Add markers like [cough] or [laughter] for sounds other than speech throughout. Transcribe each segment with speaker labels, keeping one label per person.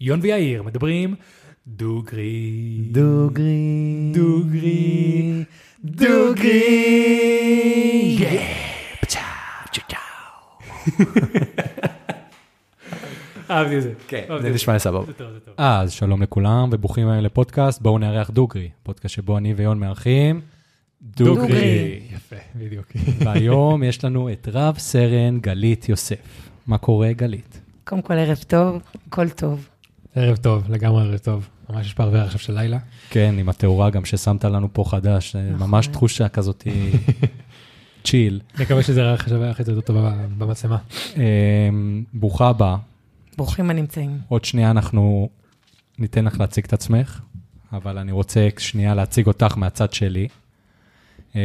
Speaker 1: יון ויאיר מדברים דוגרי.
Speaker 2: דוגרי.
Speaker 1: דוגרי.
Speaker 2: דוגרי.
Speaker 1: אהבתי את זה.
Speaker 2: כן, זה נשמע סבבה.
Speaker 1: זה טוב, זה טוב.
Speaker 3: אז שלום לכולם וברוכים היום לפודקאסט, בואו נארח דוגרי, פודקאסט שבו אני ויון מארחים דוגרי.
Speaker 1: יפה, בדיוק.
Speaker 3: והיום יש לנו את רב סרן גלית יוסף. מה קורה גלית?
Speaker 4: קודם כל, ערב טוב, הכל טוב.
Speaker 1: ערב טוב, לגמרי ערב טוב. ממש יש פרבר עכשיו של לילה.
Speaker 3: כן, עם התאורה גם ששמת לנו פה חדש, זה
Speaker 4: נכון.
Speaker 3: ממש תחושה כזאת [laughs] צ'יל.
Speaker 1: נקווה שזה יראה שווה הכי יותר טוב במצלמה.
Speaker 3: אמ, ברוכה הבאה.
Speaker 4: ברוכים הנמצאים.
Speaker 3: עוד שנייה אנחנו ניתן לך להציג את עצמך, אבל אני רוצה שנייה להציג אותך מהצד שלי. אמ,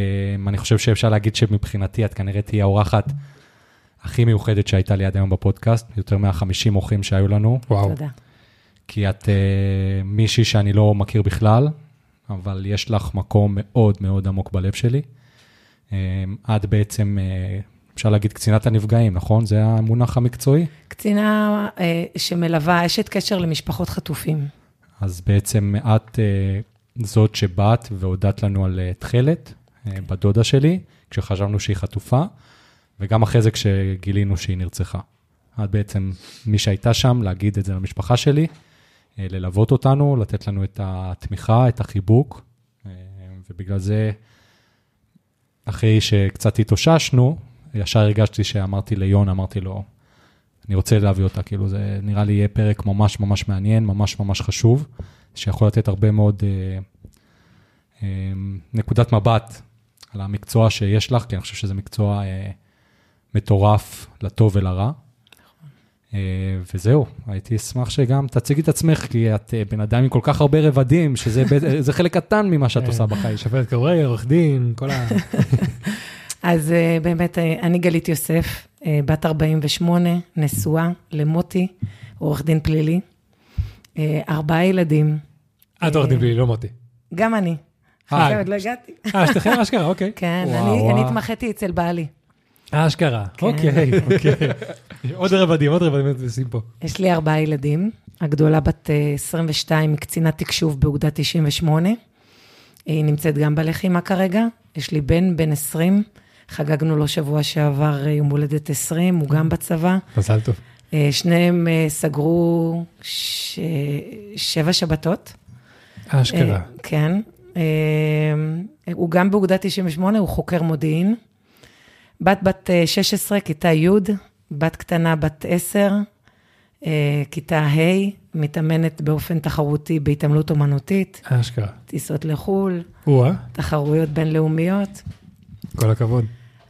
Speaker 3: אני חושב שאפשר להגיד שמבחינתי את כנראה תהיה האורחת הכי מיוחדת שהייתה לי עד היום בפודקאסט, יותר מה-50 אורחים שהיו לנו,
Speaker 1: וואו.
Speaker 4: תודה.
Speaker 3: כי את uh, מישהי שאני לא מכיר בכלל, אבל יש לך מקום מאוד מאוד עמוק בלב שלי. Um, את בעצם, uh, אפשר להגיד קצינת הנפגעים, נכון? זה המונח המקצועי?
Speaker 4: קצינה אה, שמלווה אשת קשר למשפחות חטופים.
Speaker 3: אז בעצם את uh, זאת שבאת והודעת לנו על uh, תכלת, uh, בדודה שלי, כשחשבנו שהיא חטופה, וגם אחרי זה כשגילינו שהיא נרצחה. את בעצם מי שהייתה שם, להגיד את זה למשפחה שלי, uh, ללוות אותנו, לתת לנו את התמיכה, את החיבוק, uh, ובגלל זה, אחרי שקצת התאוששנו, ישר הרגשתי שאמרתי ליון, אמרתי לו, אני רוצה להביא אותה, כאילו זה נראה לי יהיה פרק ממש ממש מעניין, ממש ממש חשוב, שיכול לתת הרבה מאוד אה, אה, נקודת מבט על המקצוע שיש לך, כי אני חושב שזה מקצוע אה, מטורף לטוב ולרע. אה, וזהו, הייתי אשמח שגם תציגי את עצמך, כי את אה, בן אדם עם כל כך הרבה רבדים, שזה [laughs] חלק קטן ממה שאת
Speaker 1: כן.
Speaker 3: עושה בחיים.
Speaker 1: שופט קורא, עורך דין, כל ה... [laughs]
Speaker 4: אז אה, באמת, אה, אני גלית יוסף, אה, בת 48, נשואה למוטי, עורך דין פלילי, אה, ארבעה ילדים,
Speaker 1: את עורך דין פלילי, לא מוטי.
Speaker 4: גם אני.
Speaker 1: אה.
Speaker 4: עוד לא הגעתי.
Speaker 1: אה, שתיכם אשכרה, אוקיי. [laughs]
Speaker 4: כן, אני-. התמחיתי אצל בעלי.
Speaker 1: אה, אשכרה,
Speaker 4: כן.
Speaker 1: אוקיי, אוקיי. עוד רבדים, עוד רבדים עושים פה.
Speaker 4: יש לי ארבעה ילדים, הגדולה בת אה, 22 היא קצינת תקשוב באוגדה 98. היא נמצאת גם בלחימה כרגע. יש לי בן, בן 20, חגגנו לו שבוע שעבר אה, יום הולדת 20, הוא גם בצבא.
Speaker 1: מזל טוב.
Speaker 4: אה, שניהם אה, סגרו ש... שבע שבתות.
Speaker 1: אשכרה.
Speaker 4: אה, כן. אה, הוא גם באוגדה 98, הוא חוקר מודיעין. בת בת אה, 16, כיתה י', בת קטנה בת 10, אה, כיתה ה', מתאמנת באופן תחרותי בהתעמלות אומנותית,
Speaker 1: אשכרה.
Speaker 4: טיסות לחו"ל,
Speaker 1: או-אה,
Speaker 4: תחרויות בינלאומיות.
Speaker 1: כל הכבוד.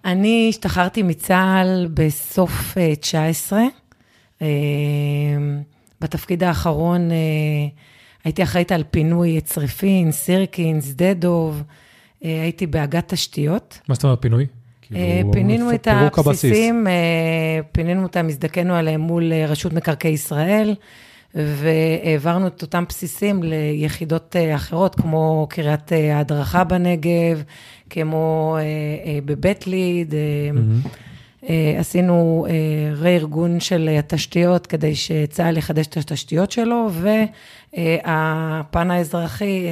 Speaker 4: אני השתחררתי מצה"ל בסוף אה, 19. אה, בתפקיד האחרון אה, הייתי אחראית על פינוי צריפין, סירקין, שדה דוב, אה, הייתי באגת תשתיות.
Speaker 1: מה זאת אומרת פינוי?
Speaker 3: כאילו,
Speaker 4: אה, פינינו את. הבסיסים, אה, פינינו אותם, הזדכנו עליהם מול אה, רשות מקרקעי ישראל, והעברנו את אותם בסיסים ליחידות אחרות, כמו קריית ההדרכה בנגב, כמו בבית ליד. אה, עשינו רה-ארגון של התשתיות כדי שצה"ל יחדש את התשתיות שלו, והפן האזרחי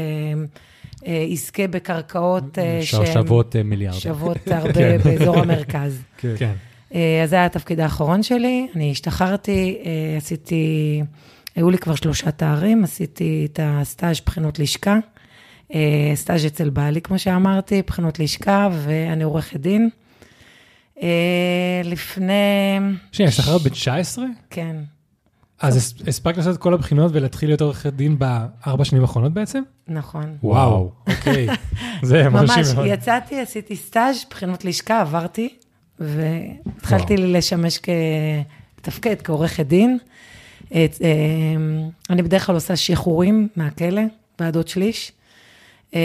Speaker 4: יזכה בקרקעות אה, שהן
Speaker 3: שוות אה, מיליארד.
Speaker 4: שוות [laughs] הרבה באזור המרכז. [laughs]
Speaker 1: כן.
Speaker 4: אה, אז זה היה התפקיד האחרון שלי, אני השתחררתי, אה, עשיתי, היו לי כבר שלושה תארים, עשיתי את הסטאז' בחינות לשכה, אה, סטאז' אצל בעלי, כמו שאמרתי, בחינות לשכה, ואני עורכת דין. אה, לפני,
Speaker 1: שנייה, השתחררת ב-19?
Speaker 4: כן,
Speaker 1: אז הס- הספקת לעשות את כל הבחינות ולהתחיל להיות עורכת דין בארבע שנים האחרונות בעצם?
Speaker 4: נכון.
Speaker 1: וואו, אוקיי. [laughs] זה מרשים
Speaker 4: ממש,
Speaker 1: מאוד.
Speaker 4: יצאתי, עשיתי סטאז', בחינות לשכה, עברתי, והתחלתי לשמש כתפקד, כעורכת דין. אה, אני בדרך כלל עושה שחרורים מהכלא, ועדות שליש. אה,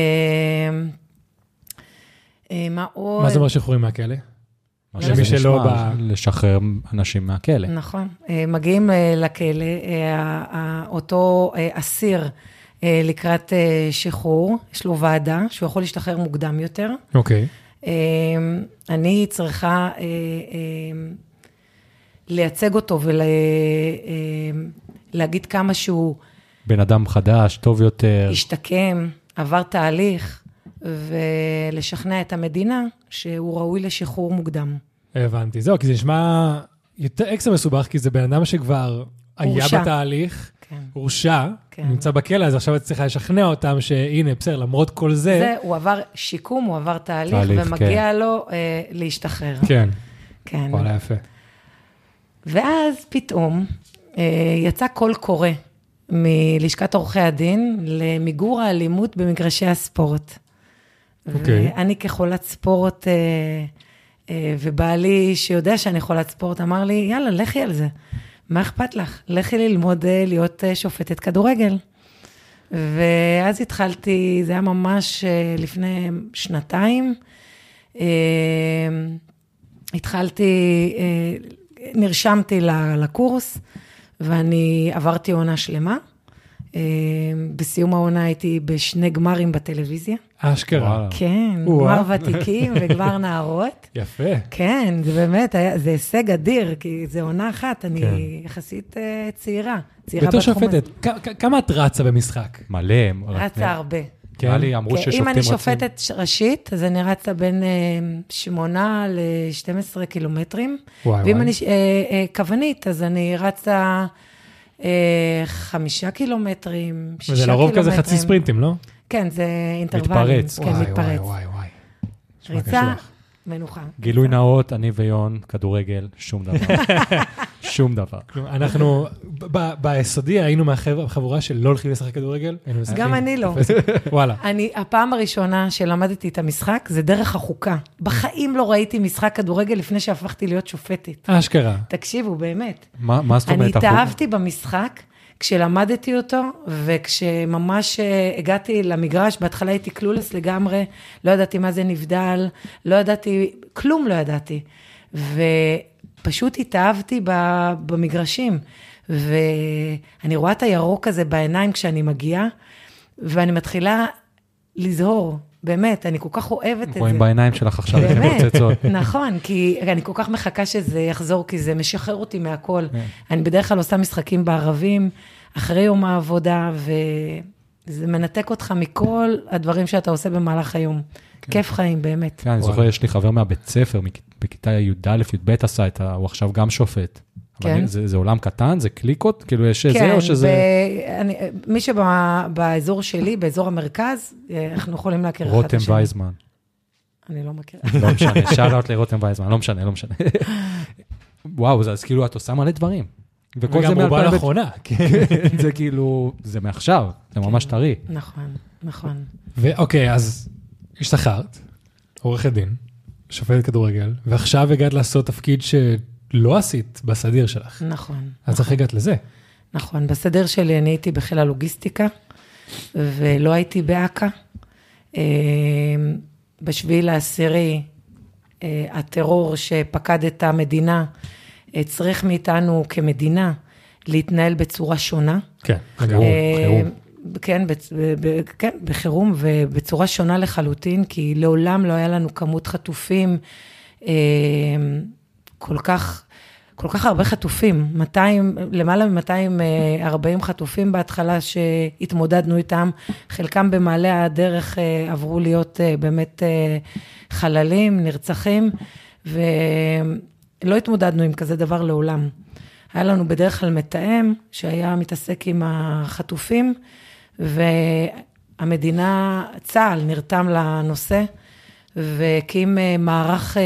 Speaker 4: אה, מה עוד?
Speaker 1: מה זה אומר שחרורים מהכלא? למי שלא
Speaker 3: נשמע,
Speaker 1: ב-
Speaker 3: לשחרר אנשים מהכלא.
Speaker 4: נכון. אה, מגיעים אה, לכלא, אה, אותו אסיר לקראת שחרור, יש לו ועדה שהוא יכול להשתחרר מוקדם יותר.
Speaker 1: אוקיי.
Speaker 4: אני צריכה לייצג אותו להגיד כמה שהוא
Speaker 3: בן אדם חדש, טוב יותר.
Speaker 4: השתקם, עבר תהליך, ולשכנע את המדינה שהוא ראוי לשחרור מוקדם.
Speaker 1: הבנתי. זהו, כי זה נשמע יותר אקסטרה מסובך, כי זה בן אדם שכבר היה
Speaker 4: הורשע.
Speaker 1: בתהליך,
Speaker 4: כן.
Speaker 1: הורשע,
Speaker 4: כן.
Speaker 1: נמצא בכלא, אז עכשיו את צריכה לשכנע אותם שהנה, בסדר, למרות כל זה...
Speaker 4: זה, הוא עבר שיקום, הוא עבר תהליך,
Speaker 3: תהליך,
Speaker 4: ומגיע לו אה, להשתחרר.
Speaker 1: כן,
Speaker 4: כן.
Speaker 1: וואלה, יפה.
Speaker 4: ואז פתאום אה, יצא קול קורא מלשכת עורכי הדין למיגור האלימות במגרשי הספורט.
Speaker 1: אוקיי.
Speaker 4: ואני כחולת ספורט, אה, אה, ובעלי, שיודע שאני חולת ספורט, אמר לי, יאללה, לכי על זה. מה אכפת לך? לכי ללמוד אה, להיות אה, שופטת כדורגל. ואז התחלתי, זה היה ממש אה, לפני שנתיים. אה, התחלתי, אה, נרשמתי לקורס, ואני עברתי עונה שלמה. אה, בסיום העונה הייתי בשני גמרים בטלוויזיה.
Speaker 1: אשכרה.
Speaker 4: כן. גמר ותיקים וגמר [laughs] נערות.
Speaker 1: יפה.
Speaker 4: כן, זה באמת, היה, זה הישג אדיר, כי זה עונה אחת, אני
Speaker 1: כן.
Speaker 4: יחסית אה, צעירה. צעירה
Speaker 1: בתור
Speaker 4: בתחום הזה.
Speaker 1: שופטת, כמה את רצה במשחק?
Speaker 3: מלא.
Speaker 4: רצה הרבה.
Speaker 1: כן?
Speaker 3: נראה לי אמרו ששופטים
Speaker 4: אם אני
Speaker 3: רצים.
Speaker 4: שופטת ראשית, אז אני רצה בין אה, שמונה ל-12 קילומטרים.
Speaker 1: וואי,
Speaker 4: ואם
Speaker 1: וואי.
Speaker 4: אני אה, אה, כוונית, אז אני רצה אה, חמישה קילומטרים, שישה
Speaker 1: וזה
Speaker 4: קילומטרים.
Speaker 1: לרוב כזה חצי ספרינטים, לא?
Speaker 4: כן, זה אינטרוולים.
Speaker 3: מתפרץ.
Speaker 4: כן,
Speaker 1: וואי,
Speaker 4: מתפרץ.
Speaker 1: וואי, וואי, וואי.
Speaker 4: ריצה. מנוחה.
Speaker 3: גילוי נאות, אני ויון, כדורגל, שום דבר. [laughs] שום דבר.
Speaker 1: כלומר, אנחנו, ב- ביסודי היינו מהחבורה של לא הולכים לשחק כדורגל.
Speaker 4: גם אני לא.
Speaker 1: וואלה.
Speaker 4: אני, הפעם הראשונה שלמדתי את המשחק, זה דרך החוקה. בחיים לא ראיתי משחק כדורגל לפני שהפכתי להיות שופטת.
Speaker 1: אשכרה.
Speaker 4: תקשיבו, באמת.
Speaker 3: מה מה זאת
Speaker 4: אני
Speaker 3: אומרת? החוק?
Speaker 4: התאהבתי במשחק כשלמדתי אותו, וכשממש אה, הגעתי למגרש, בהתחלה הייתי קלולס לגמרי, לא ידעתי מה זה נבדל, לא ידעתי, כלום לא ידעתי. ופשוט התאהבתי ב- במגרשים. ואני רואה את הירוק הזה בעיניים כשאני מגיעה, ואני מתחילה לזהור, באמת, אני כל כך אוהבת את זה.
Speaker 3: רואים בעיניים שלך עכשיו איך הן
Speaker 4: באמת,
Speaker 3: מתפוצצות. [laughs]
Speaker 4: נכון, כי אני כל כך מחכה שזה יחזור, כי זה משחרר אותי מהכל.
Speaker 3: כן.
Speaker 4: אני בדרך כלל עושה משחקים בערבים, אחרי יום העבודה, וזה מנתק אותך מכל הדברים שאתה עושה במהלך היום. כיף חיים, באמת.
Speaker 3: כן, אני זוכר, יש לי חבר מהבית ספר, בכיתה י"א, י"ב עשה את ה... הוא עכשיו גם שופט. אבל
Speaker 4: כן.
Speaker 3: זה זה עולם קטן? זה קליקות? כאילו, יש זה או שזה...
Speaker 4: ואני, מי שבאזור שלי, באזור המרכז, אה, אנחנו יכולים להכיר אחד את
Speaker 3: רותם
Speaker 4: השני.
Speaker 3: וייזמן.
Speaker 4: אני לא מכירה.
Speaker 3: לא משנה, [laughs] שאל אאוט לרותם וייזמן, לא משנה, לא משנה. וואו, זה- אז כאילו, את עושה מלא דברים. וכל זה
Speaker 1: וגם רובה
Speaker 3: מ-2000...
Speaker 1: לאחרונה. [laughs] כן.
Speaker 3: זה כאילו, זה מעכשיו, זה ממש טרי.
Speaker 4: נכון, נכון.
Speaker 1: ואוקיי, אז השתחררת, עורכת דין, שופטת כדורגל, ועכשיו הגעת לעשות תפקיד שלא עשית בסדיר שלך.
Speaker 4: נכון.
Speaker 1: אז איך הגעת לזה?
Speaker 4: נכון, בסדר שלי אני הייתי בחיל הלוגיסטיקה, ולא הייתי באכ"א. אה, בשביעי לעשירי, אה, הטרור שפקד את המדינה, צריך מאיתנו כמדינה להתנהל בצורה שונה.
Speaker 1: כן,
Speaker 3: חירום.
Speaker 4: אה,
Speaker 3: חירום.
Speaker 4: כן, בצ- ב- כן, בחירום ובצורה שונה לחלוטין, כי לעולם לא היה לנו כמות חטופים אה, כל כך, כל כך הרבה חטופים, 200, למעלה מ-240 חטופים בהתחלה שהתמודדנו איתם, חלקם במעלה הדרך אה, עברו להיות אה, באמת אה, חללים, נרצחים, ולא התמודדנו עם כזה דבר לעולם. היה לנו בדרך כלל מתאם שהיה מתעסק עם החטופים, והמדינה, צה"ל נרתם לנושא, והקים אה, מערך, אה,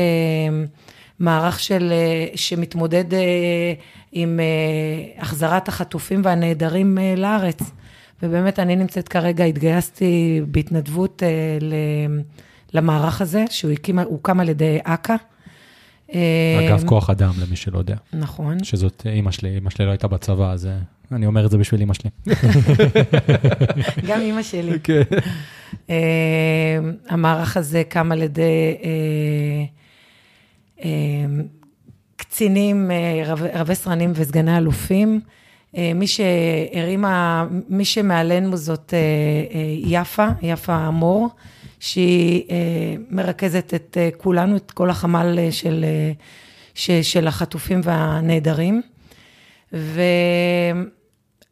Speaker 4: מערך של, אה, שמתמודד עם החזרת החטופים והנעדרים לארץ. ובאמת, אני נמצאת כרגע, התגייסתי בהתנדבות למערך הזה, שהוא הקים, הוקם על ידי אכ"א.
Speaker 3: אגב, כוח אדם, למי שלא יודע.
Speaker 4: נכון.
Speaker 3: שזאת אימא שלי, אימא שלי לא הייתה בצבא, אז אה, אני אומר את זה בשביל אימא שלי.
Speaker 4: גם אימא שלי. [laughs]
Speaker 3: כן.
Speaker 4: אה, המערך הזה קם על ידי אה, אה, קצינים, אה, רב- רבי סרנים וסגני אלופים. מי שהרימה, מי שמעלינו זאת יפה, יפה מור, שהיא אה, מרכזת את אה, כולנו, את כל החמ"ל אה, של, אה, ש- של החטופים והנעדרים.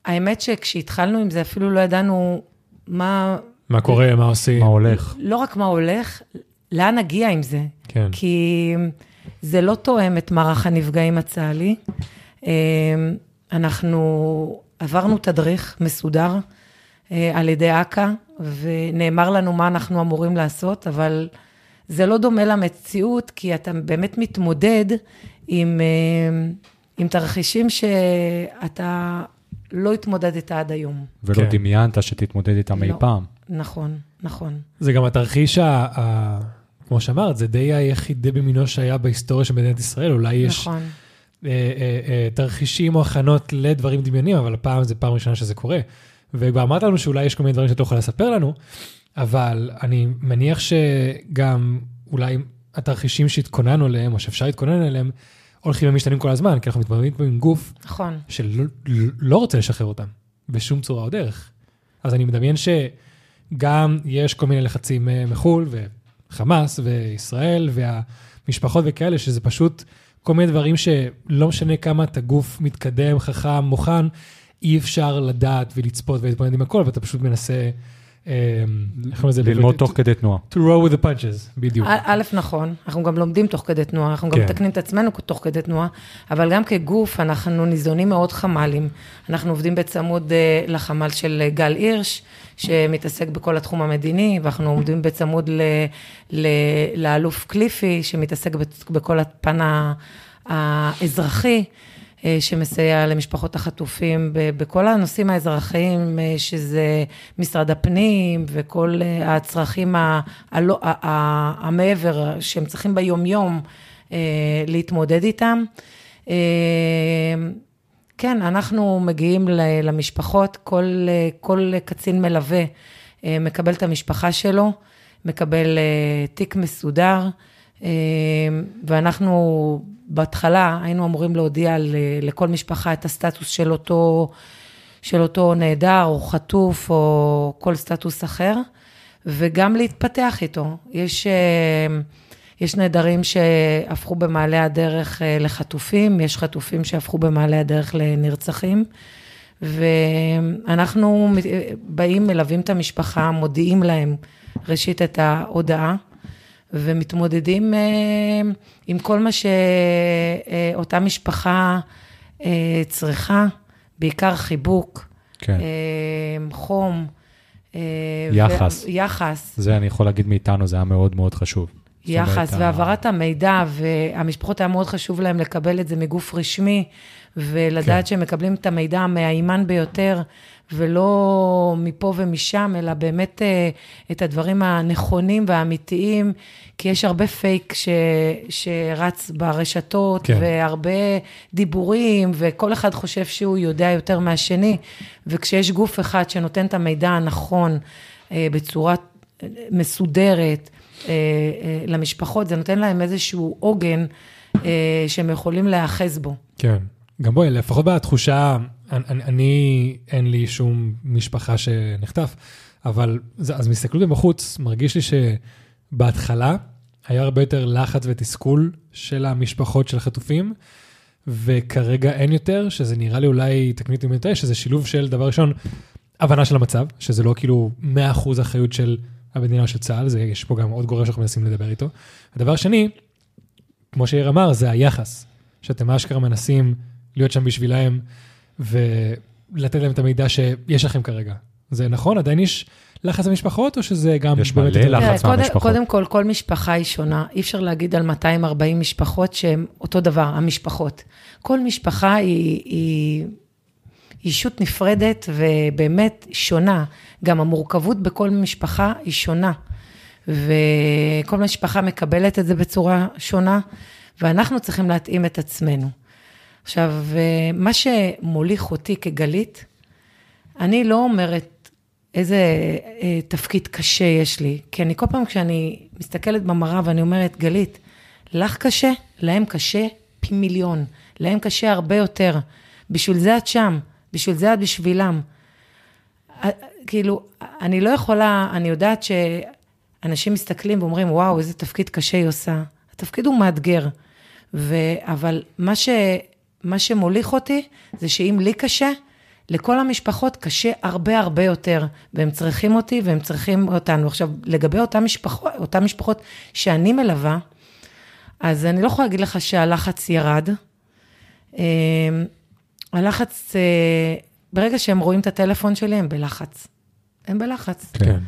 Speaker 4: האמת שכשהתחלנו עם זה, אפילו לא ידענו מה,
Speaker 1: מה קורה, מה עושים.
Speaker 3: מה הולך?
Speaker 4: לא רק מה הולך, לאן נגיע עם זה.
Speaker 1: כן.
Speaker 4: כי זה לא תואם את מערך הנפגעים הצה"לי. אנחנו עברנו תדריך מסודר על ידי אכ"א, ונאמר לנו מה אנחנו אמורים לעשות, אבל זה לא דומה למציאות, כי אתה באמת מתמודד עם, אה, עם תרחישים שאתה לא התמודדת עד היום.
Speaker 3: ולא
Speaker 1: כן.
Speaker 3: דמיינת שתתמודד איתם אי
Speaker 4: לא.
Speaker 3: פעם.
Speaker 4: נכון, נכון.
Speaker 1: זה גם התרחיש, ה, ה, כמו שאמרת, זה די היחידי במינו שהיה בהיסטוריה של מדינת ישראל. אולי יש
Speaker 4: נכון.
Speaker 1: אה, אה, אה, תרחישים או הכנות לדברים דמיוניים, אבל הפעם זה פעם ראשונה שזה קורה. וכבר אמרת לנו שאולי יש כל מיני דברים שאת לא יכולה לספר לנו, אבל אני מניח שגם אולי התרחישים שהתכוננו אליהם, או שאפשר להתכונן אליהם, הולכים ומשתנים כל הזמן, כי אנחנו מתמודדים פה עם גוף
Speaker 4: נכון.
Speaker 1: שלא לא רוצה לשחרר אותם בשום צורה או דרך. אז אני מדמיין שגם יש כל מיני לחצים אה, מחו"ל, וחמאס, וישראל, והמשפחות וכאלה, שזה פשוט כל מיני דברים שלא משנה כמה אתה גוף מתקדם, חכם, מוכן, אי אפשר לדעת ולצפות ולהתמודד עם הכל, ואתה פשוט מנסה, לזה?
Speaker 3: ללמוד
Speaker 1: To-
Speaker 3: תוך כדי תנועה.
Speaker 1: To roll with the punches, בדיוק.
Speaker 4: א', נכון, אנחנו גם לומדים תוך כדי תנועה, אנחנו גם
Speaker 1: כן.
Speaker 4: מתקנים את עצמנו תוך כדי תנועה, אבל גם כגוף אנחנו ניזונים מאוד חמ"לים. אנחנו עובדים בצמוד אה, לחמ"ל של אה, גל הירש, שמתעסק בכל התחום המדיני, ואנחנו עומדים בצמוד לאלוף קליפי, שמתעסק בכל הפן האזרחי. אה, שמסייע למשפחות החטופים בכל הנושאים האזרחיים, אה, שזה משרד הפנים וכל אה, הצרכים המעבר שהם צריכים ביומיום להתמודד איתם. כן, אנחנו מגיעים למשפחות, כל, כל קצין מלווה מקבל את המשפחה שלו, מקבל תיק מסודר, ואנחנו בהתחלה היינו אמורים להודיע לכל משפחה את הסטטוס של אותו, של אותו נעדר או חטוף או כל סטטוס אחר, וגם להתפתח איתו. יש, אה, יש נעדרים שהפכו במעלה הדרך אה, לחטופים, יש חטופים שהפכו במעלה הדרך לנרצחים, ואנחנו מת- באים, מלווים את המשפחה, מודיעים להם ראשית את ההודעה, ומתמודדים אה, עם כל מה שאותה משפחה אה, צריכה, בעיקר חיבוק,
Speaker 3: כן.
Speaker 4: אה, חום. אה,
Speaker 3: יחס.
Speaker 4: ו- יחס.
Speaker 3: זה אני יכול להגיד מאיתנו, זה היה מאוד מאוד חשוב.
Speaker 4: יחס
Speaker 3: אומרת, ה-
Speaker 4: והעברת המידע, והמשפחות היה מאוד חשוב להם לקבל את זה מגוף רשמי, ולדעת
Speaker 1: כן.
Speaker 4: שהם מקבלים את המידע המהימן ביותר, ולא מפה ומשם, אלא באמת אה, את הדברים הנכונים והאמיתיים, כי יש הרבה פייק ש, שרץ ברשתות,
Speaker 1: כן.
Speaker 4: והרבה דיבורים, וכל אחד חושב שהוא יודע יותר מהשני, וכשיש גוף אחד שנותן את המידע הנכון, אה, בצורה אה, מסודרת, למשפחות, זה נותן להם איזשהו עוגן שהם יכולים להיאחז בו.
Speaker 1: כן. גם בואי, לפחות בתחושה, אני, אני- אני, אין לי שום משפחה שנחטף, אבל זה, אז מסתכלות מבחוץ, מרגיש לי שבהתחלה היה הרבה יותר לחץ ותסכול של המשפחות של החטופים, וכרגע אין יותר, שזה נראה לי אולי, תקני אותי אם אני שזה שילוב של דבר ראשון, הבנה של המצב, שזה לא כאילו 100% אחריות של המדינה של צה"ל, זה, יש פה גם עוד גורם שאנחנו מנסים לדבר איתו. הדבר השני, כמו שיאיר אמר, זה היחס, שאתם אשכרה מנסים להיות שם בשבילם ולתת להם את המידע שיש לכם כרגע. זה נכון? עדיין יש לחץ במשפחות, או שזה גם...
Speaker 3: יש מלא לחץ. מהמשפחות.
Speaker 4: קודם כל, כל משפחה היא שונה. אי אפשר להגיד על 240 משפחות שהן אותו דבר, המשפחות. כל משפחה היא, היא אישות נפרדת ובאמת שונה. גם המורכבות בכל משפחה היא שונה. וכל משפחה מקבלת את זה בצורה שונה, ואנחנו צריכים להתאים את עצמנו. עכשיו, אה, מה שמוליך אותי כגלית, אני לא אומרת איזה אה, תפקיד קשה יש לי, כי אני כל פעם כשאני מסתכלת במראה ואני אומרת, גלית, לך קשה, להם קשה פי מיליון, להם קשה הרבה יותר. בשביל זה את שם, בשביל זה את בשבילם. כאילו, אני לא יכולה, אני יודעת שאנשים מסתכלים ואומרים, וואו, איזה תפקיד קשה היא עושה. התפקיד הוא מאתגר. ו... אבל מה, ש... מה שמוליך אותי, זה שאם לי קשה, לכל המשפחות קשה הרבה הרבה יותר, והם צריכים אותי והם צריכים אותנו. עכשיו, לגבי אותן משפחות, אותן משפחות שאני מלווה, אז אני לא יכולה להגיד לך שהלחץ ירד. אה, הלחץ, אה, ברגע שהם רואים את הטלפון שלי, הם בלחץ. הם בלחץ.
Speaker 1: כן.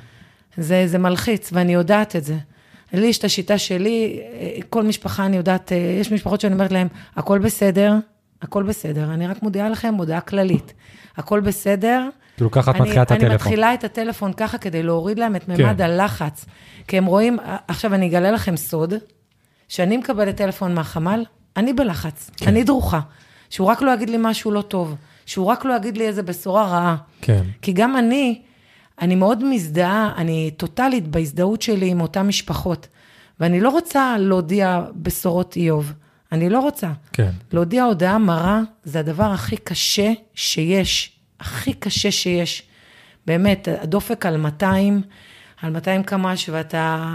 Speaker 4: זה, זה מלחיץ, ואני יודעת את זה. לי יש את השיטה שלי, אה, כל משפחה אני יודעת, אה, יש משפחות שאני אומרת להן, הכל בסדר, הכל בסדר, אני רק מודיעה לכם הודעה כללית. הכל בסדר.
Speaker 3: כאילו ככה את
Speaker 4: אני-
Speaker 3: מתחילה את
Speaker 4: אני
Speaker 3: הטלפון.
Speaker 4: מתחילה את הטלפון ככה כדי להוריד להם את
Speaker 1: כן.
Speaker 4: ממד הלחץ. כי הם רואים, עכשיו אני אגלה לכם סוד, שאני מקבלת טלפון מהחמ"ל, אני בלחץ,
Speaker 1: כן.
Speaker 4: אני דרוכה. שהוא רק לא יגיד לי משהו לא טוב, שהוא רק לא יגיד לי איזה בשורה רעה.
Speaker 1: כן.
Speaker 4: כי גם אני, אני מאוד מזדהה, אני טוטאלית בהזדהות שלי עם אותן משפחות. ואני לא רוצה להודיע בשורות איוב. אני לא רוצה.
Speaker 1: כן.
Speaker 4: להודיע הודעה מרה זה הדבר הכי קשה שיש. הכי קשה שיש. באמת, הדופק על 200, על 200 קמ"ש, ואתה...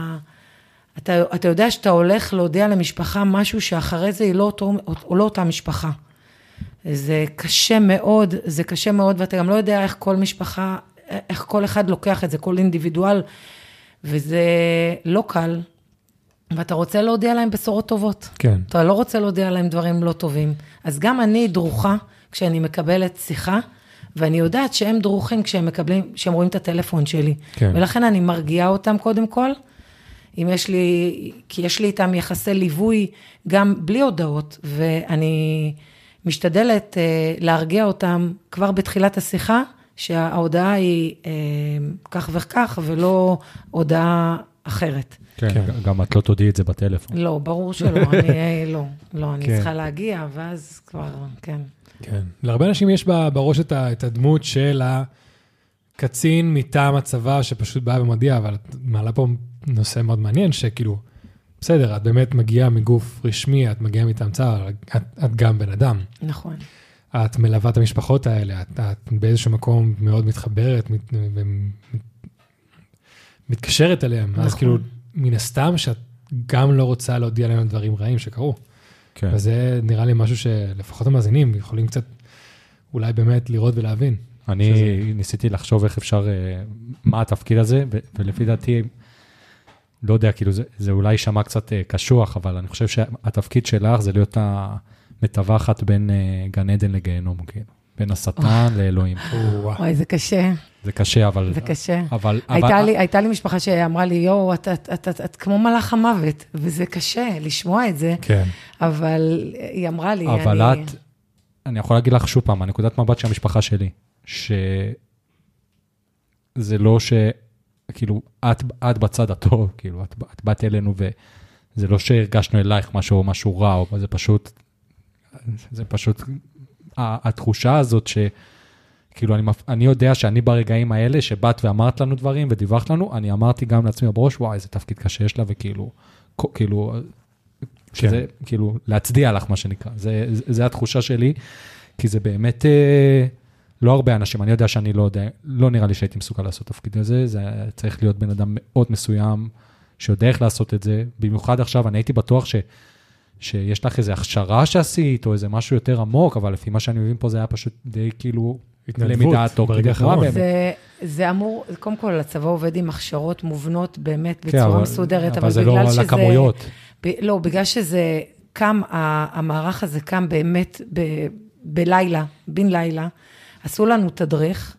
Speaker 4: אתה, אתה יודע שאתה הולך להודיע למשפחה משהו שאחרי זה היא לא, אותו, או לא אותה משפחה. זה קשה מאוד, זה קשה מאוד, ואתה גם לא יודע איך כל משפחה, איך כל אחד לוקח את זה, כל אינדיבידואל, וזה לא קל, ואתה רוצה להודיע להם בשורות טובות.
Speaker 1: כן.
Speaker 4: אתה לא רוצה להודיע להם דברים לא טובים. אז גם אני דרוכה כשאני מקבלת שיחה, ואני יודעת שהם דרוכים כשהם מקבלים, כשהם רואים את הטלפון שלי.
Speaker 1: כן.
Speaker 4: ולכן אני מרגיעה אותם קודם כל. אם יש לי, כי יש לי איתם יחסי ליווי גם בלי הודעות, ואני משתדלת אה, להרגיע אותם כבר בתחילת השיחה, שההודעה היא אה, כך וכך, ולא הודעה אחרת.
Speaker 3: כן,
Speaker 1: כן.
Speaker 3: גם את לא תודיעי את זה בטלפון.
Speaker 4: לא, ברור שלא, אני [laughs] אה, לא, לא, אני
Speaker 3: כן.
Speaker 4: צריכה להגיע, ואז כבר, כן.
Speaker 1: כן. להרבה אנשים יש בראש את הדמות של הקצין מטעם הצבא שפשוט בא ומודיע, אבל את מעלה פה נושא מאוד מעניין, שכאילו, בסדר, את באמת מגיעה מגוף רשמי, את מגיעה מטעם צה"ל, אבל את, את גם בן אדם.
Speaker 4: נכון.
Speaker 1: את מלווה את המשפחות האלה, את, את באיזשהו מקום מאוד מתחברת, מת, מת, מתקשרת אליהם, אז
Speaker 4: נכון.
Speaker 1: כאילו, מן הסתם שאת גם לא רוצה להודיע להם על דברים רעים שקרו.
Speaker 3: כן.
Speaker 1: וזה נראה לי משהו שלפחות המאזינים יכולים קצת אולי באמת לראות ולהבין.
Speaker 3: אני
Speaker 1: שזה-
Speaker 3: ניסיתי לחשוב איך אפשר, אה, מה התפקיד הזה, ו- ולפי דעתי, לא יודע, כאילו זה, זה אולי יישמע קצת אה, קשוח, אבל אני חושב שהתפקיד שלך זה להיות המתווכת בין אה, גן עדן לגיהנום, כאילו, בין השטן לאלוהים.
Speaker 4: וואי, זה קשה,
Speaker 3: זה קשה, אבל...
Speaker 4: זה קשה.
Speaker 3: אבל...
Speaker 4: הייתה
Speaker 3: אבל-
Speaker 4: לי, הייתה לי משפחה שאמרה לי, יואו, את, את, את, את, את כמו מלאך המוות, וזה קשה לשמוע את זה,
Speaker 1: כן,
Speaker 4: אבל היא אמרה לי,
Speaker 3: אבל
Speaker 4: אני...
Speaker 3: את, אני יכול להגיד לך שוב פעם, הנקודת מבט של המשפחה שלי, שזה לא ש... כאילו, את, את בצד הטוב, כאילו, את, את באת אלינו וזה לא שהרגשנו אלייך משהו, משהו רע, או זה פשוט, זה פשוט, התחושה הזאת ש... כאילו, אני, אני יודע שאני ברגעים האלה שבאת ואמרת לנו דברים ודיווחת לנו, אני אמרתי גם לעצמי בראש, וואי, איזה תפקיד קשה יש לה, וכאילו, כאילו, שזה, כאילו, להצדיע לך, מה שנקרא. זה, זה, זה התחושה שלי, כי זה באמת אה, לא הרבה אנשים, אני יודע שאני לא יודע, לא נראה לי שהייתי מסוגל לעשות תפקיד הזה, זה צריך להיות בן אדם מאוד מסוים, שיודע איך לעשות את זה. במיוחד עכשיו, אני הייתי בטוח ש, שיש לך איזו הכשרה שעשית, או איזה משהו יותר עמוק, אבל לפי מה שאני מבין פה, זה היה פשוט די כאילו, למידה תוך. באמת.
Speaker 4: זה, זה אמור, קודם כל, הצבא עובד עם הכשרות מובנות באמת
Speaker 3: כן,
Speaker 4: בצורה
Speaker 3: אבל-
Speaker 4: מסודרת,
Speaker 3: אבל
Speaker 4: אבל
Speaker 3: זה
Speaker 4: בגלל
Speaker 3: לא
Speaker 4: שזה...
Speaker 3: על הכמויות.
Speaker 4: ב, לא, בגלל שזה קם, ה- המערך הזה קם באמת ב, בלילה, בן לילה, עשו לנו תדריך,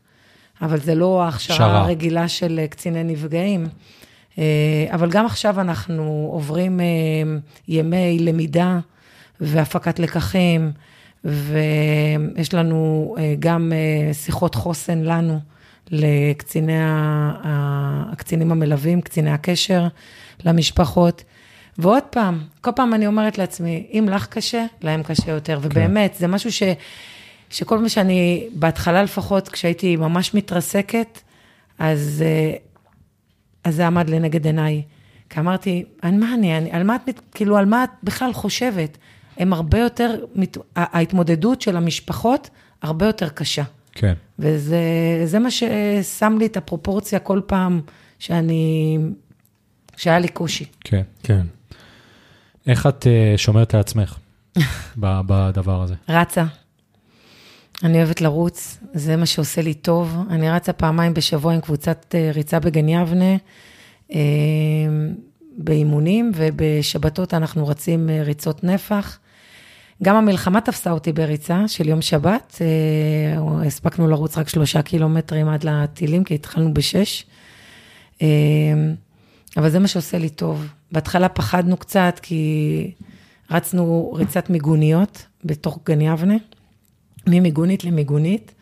Speaker 4: אבל זה לא ההכשרה
Speaker 3: הכשרה.
Speaker 4: הרגילה של אה, קציני נפגעים. אה, אבל גם עכשיו אנחנו עוברים אה, ימי למידה והפקת לקחים, ויש לנו אה, גם אה, שיחות חוסן לנו, לקציני, הקצינים המלווים, קציני הקשר, למשפחות. ועוד פעם, כל פעם אני אומרת לעצמי, אם לך קשה, להם קשה יותר. ובאמת, זה משהו ש, שכל מה שאני, בהתחלה לפחות, כשהייתי ממש מתרסקת, אז, אה, אז זה עמד לנגד עיניי. כי אמרתי, על מה אני, אני, על מה את, כאילו, על מה את בכלל חושבת? הם הרבה יותר, ההתמודדות של המשפחות הרבה יותר קשה.
Speaker 3: כן.
Speaker 4: וזה זה מה ששם לי את הפרופורציה כל פעם שאני, שהיה לי קושי.
Speaker 3: כן.
Speaker 1: כן.
Speaker 3: איך את אה, שומרת על עצמך [laughs] בדבר הזה?
Speaker 4: רצה. אני אוהבת לרוץ, זה מה שעושה לי טוב. אני רצה פעמיים בשבוע עם קבוצת אה, ריצה בגן יבנה, אה, באימונים, ובשבתות אנחנו רצים ריצות נפח. גם המלחמה תפסה אותי בריצה של יום שבת, אה, הספקנו לרוץ רק שלושה קילומטרים עד לטילים, כי התחלנו בשש. אה, אבל זה מה שעושה לי טוב. בהתחלה פחדנו קצת, כי רצנו ריצת מיגוניות בתוך גן יבנה, ממיגונית למיגונית,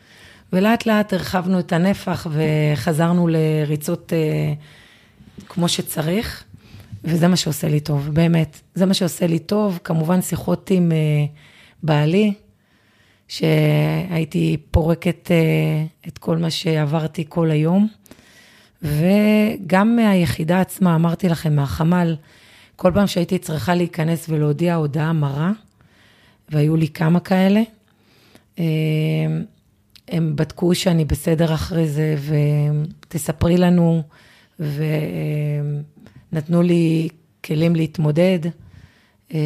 Speaker 4: ולאט לאט הרחבנו את הנפח וחזרנו לריצות אה, כמו שצריך, וזה מה שעושה לי טוב, באמת. זה מה שעושה לי טוב, כמובן שיחות עם אה, בעלי, שהייתי פורקת אה, את כל מה שעברתי כל היום. וגם מהיחידה עצמה, אמרתי לכם, מהחמ"ל, כל פעם שהייתי צריכה להיכנס ולהודיע הודעה מרה, והיו לי כמה כאלה, אה, הם בדקו שאני בסדר אחרי זה, ותספרי לנו, ונתנו לי כלים להתמודד. אה,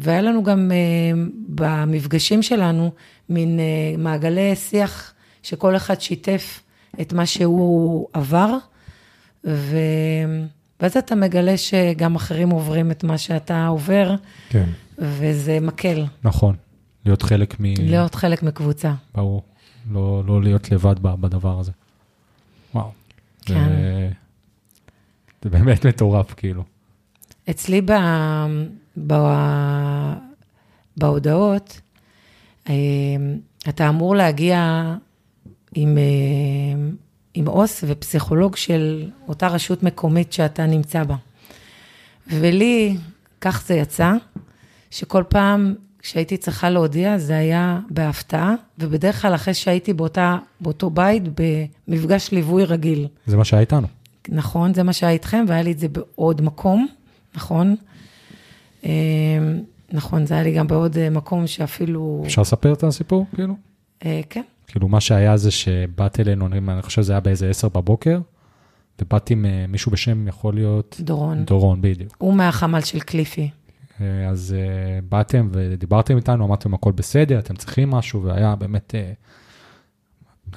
Speaker 4: והיה לנו גם אה, במפגשים שלנו מין מעגלי שיח שכל אחד שיתף את מה שהוא עבר, ו... ואז אתה מגלה שגם אחרים עוברים את מה שאתה עובר,
Speaker 3: כן.
Speaker 4: וזה מקל.
Speaker 3: נכון, להיות חלק מ...
Speaker 4: להיות חלק מקבוצה.
Speaker 3: ברור, לא, לא להיות לבד בדבר הזה. וואו.
Speaker 4: כן.
Speaker 3: זה, זה באמת מטורף, כאילו.
Speaker 4: אצלי ב... ב... בהודעות, אה, אתה אמור להגיע עם, אה, עם עו"ס ופסיכולוג של אותה רשות מקומית שאתה נמצא בה. ולי, כך זה יצא, שכל פעם כשהייתי צריכה להודיע, זה היה בהפתעה, ובדרך כלל אחרי שהייתי באותה, באותו בית, במפגש ליווי רגיל.
Speaker 3: זה מה שהיה איתנו.
Speaker 4: נכון, זה מה שהיה איתכם, והיה לי את זה בעוד מקום, נכון? אה, נכון, זה היה לי גם בעוד אה, מקום שאפילו...
Speaker 3: אפשר לספר את הסיפור, כאילו?
Speaker 4: אה, כן.
Speaker 3: כאילו, מה שהיה זה שבאת אלינו, אני חושב שזה היה באיזה 10 בבוקר, ובאתי עם מישהו בשם, יכול להיות...
Speaker 4: דורון.
Speaker 3: דורון, בדיוק.
Speaker 4: הוא מהחמ"ל של קליפי.
Speaker 3: אה, אז באתם ודיברתם איתנו, אמרתם הכל בסדר, אתם צריכים משהו, והיה באמת,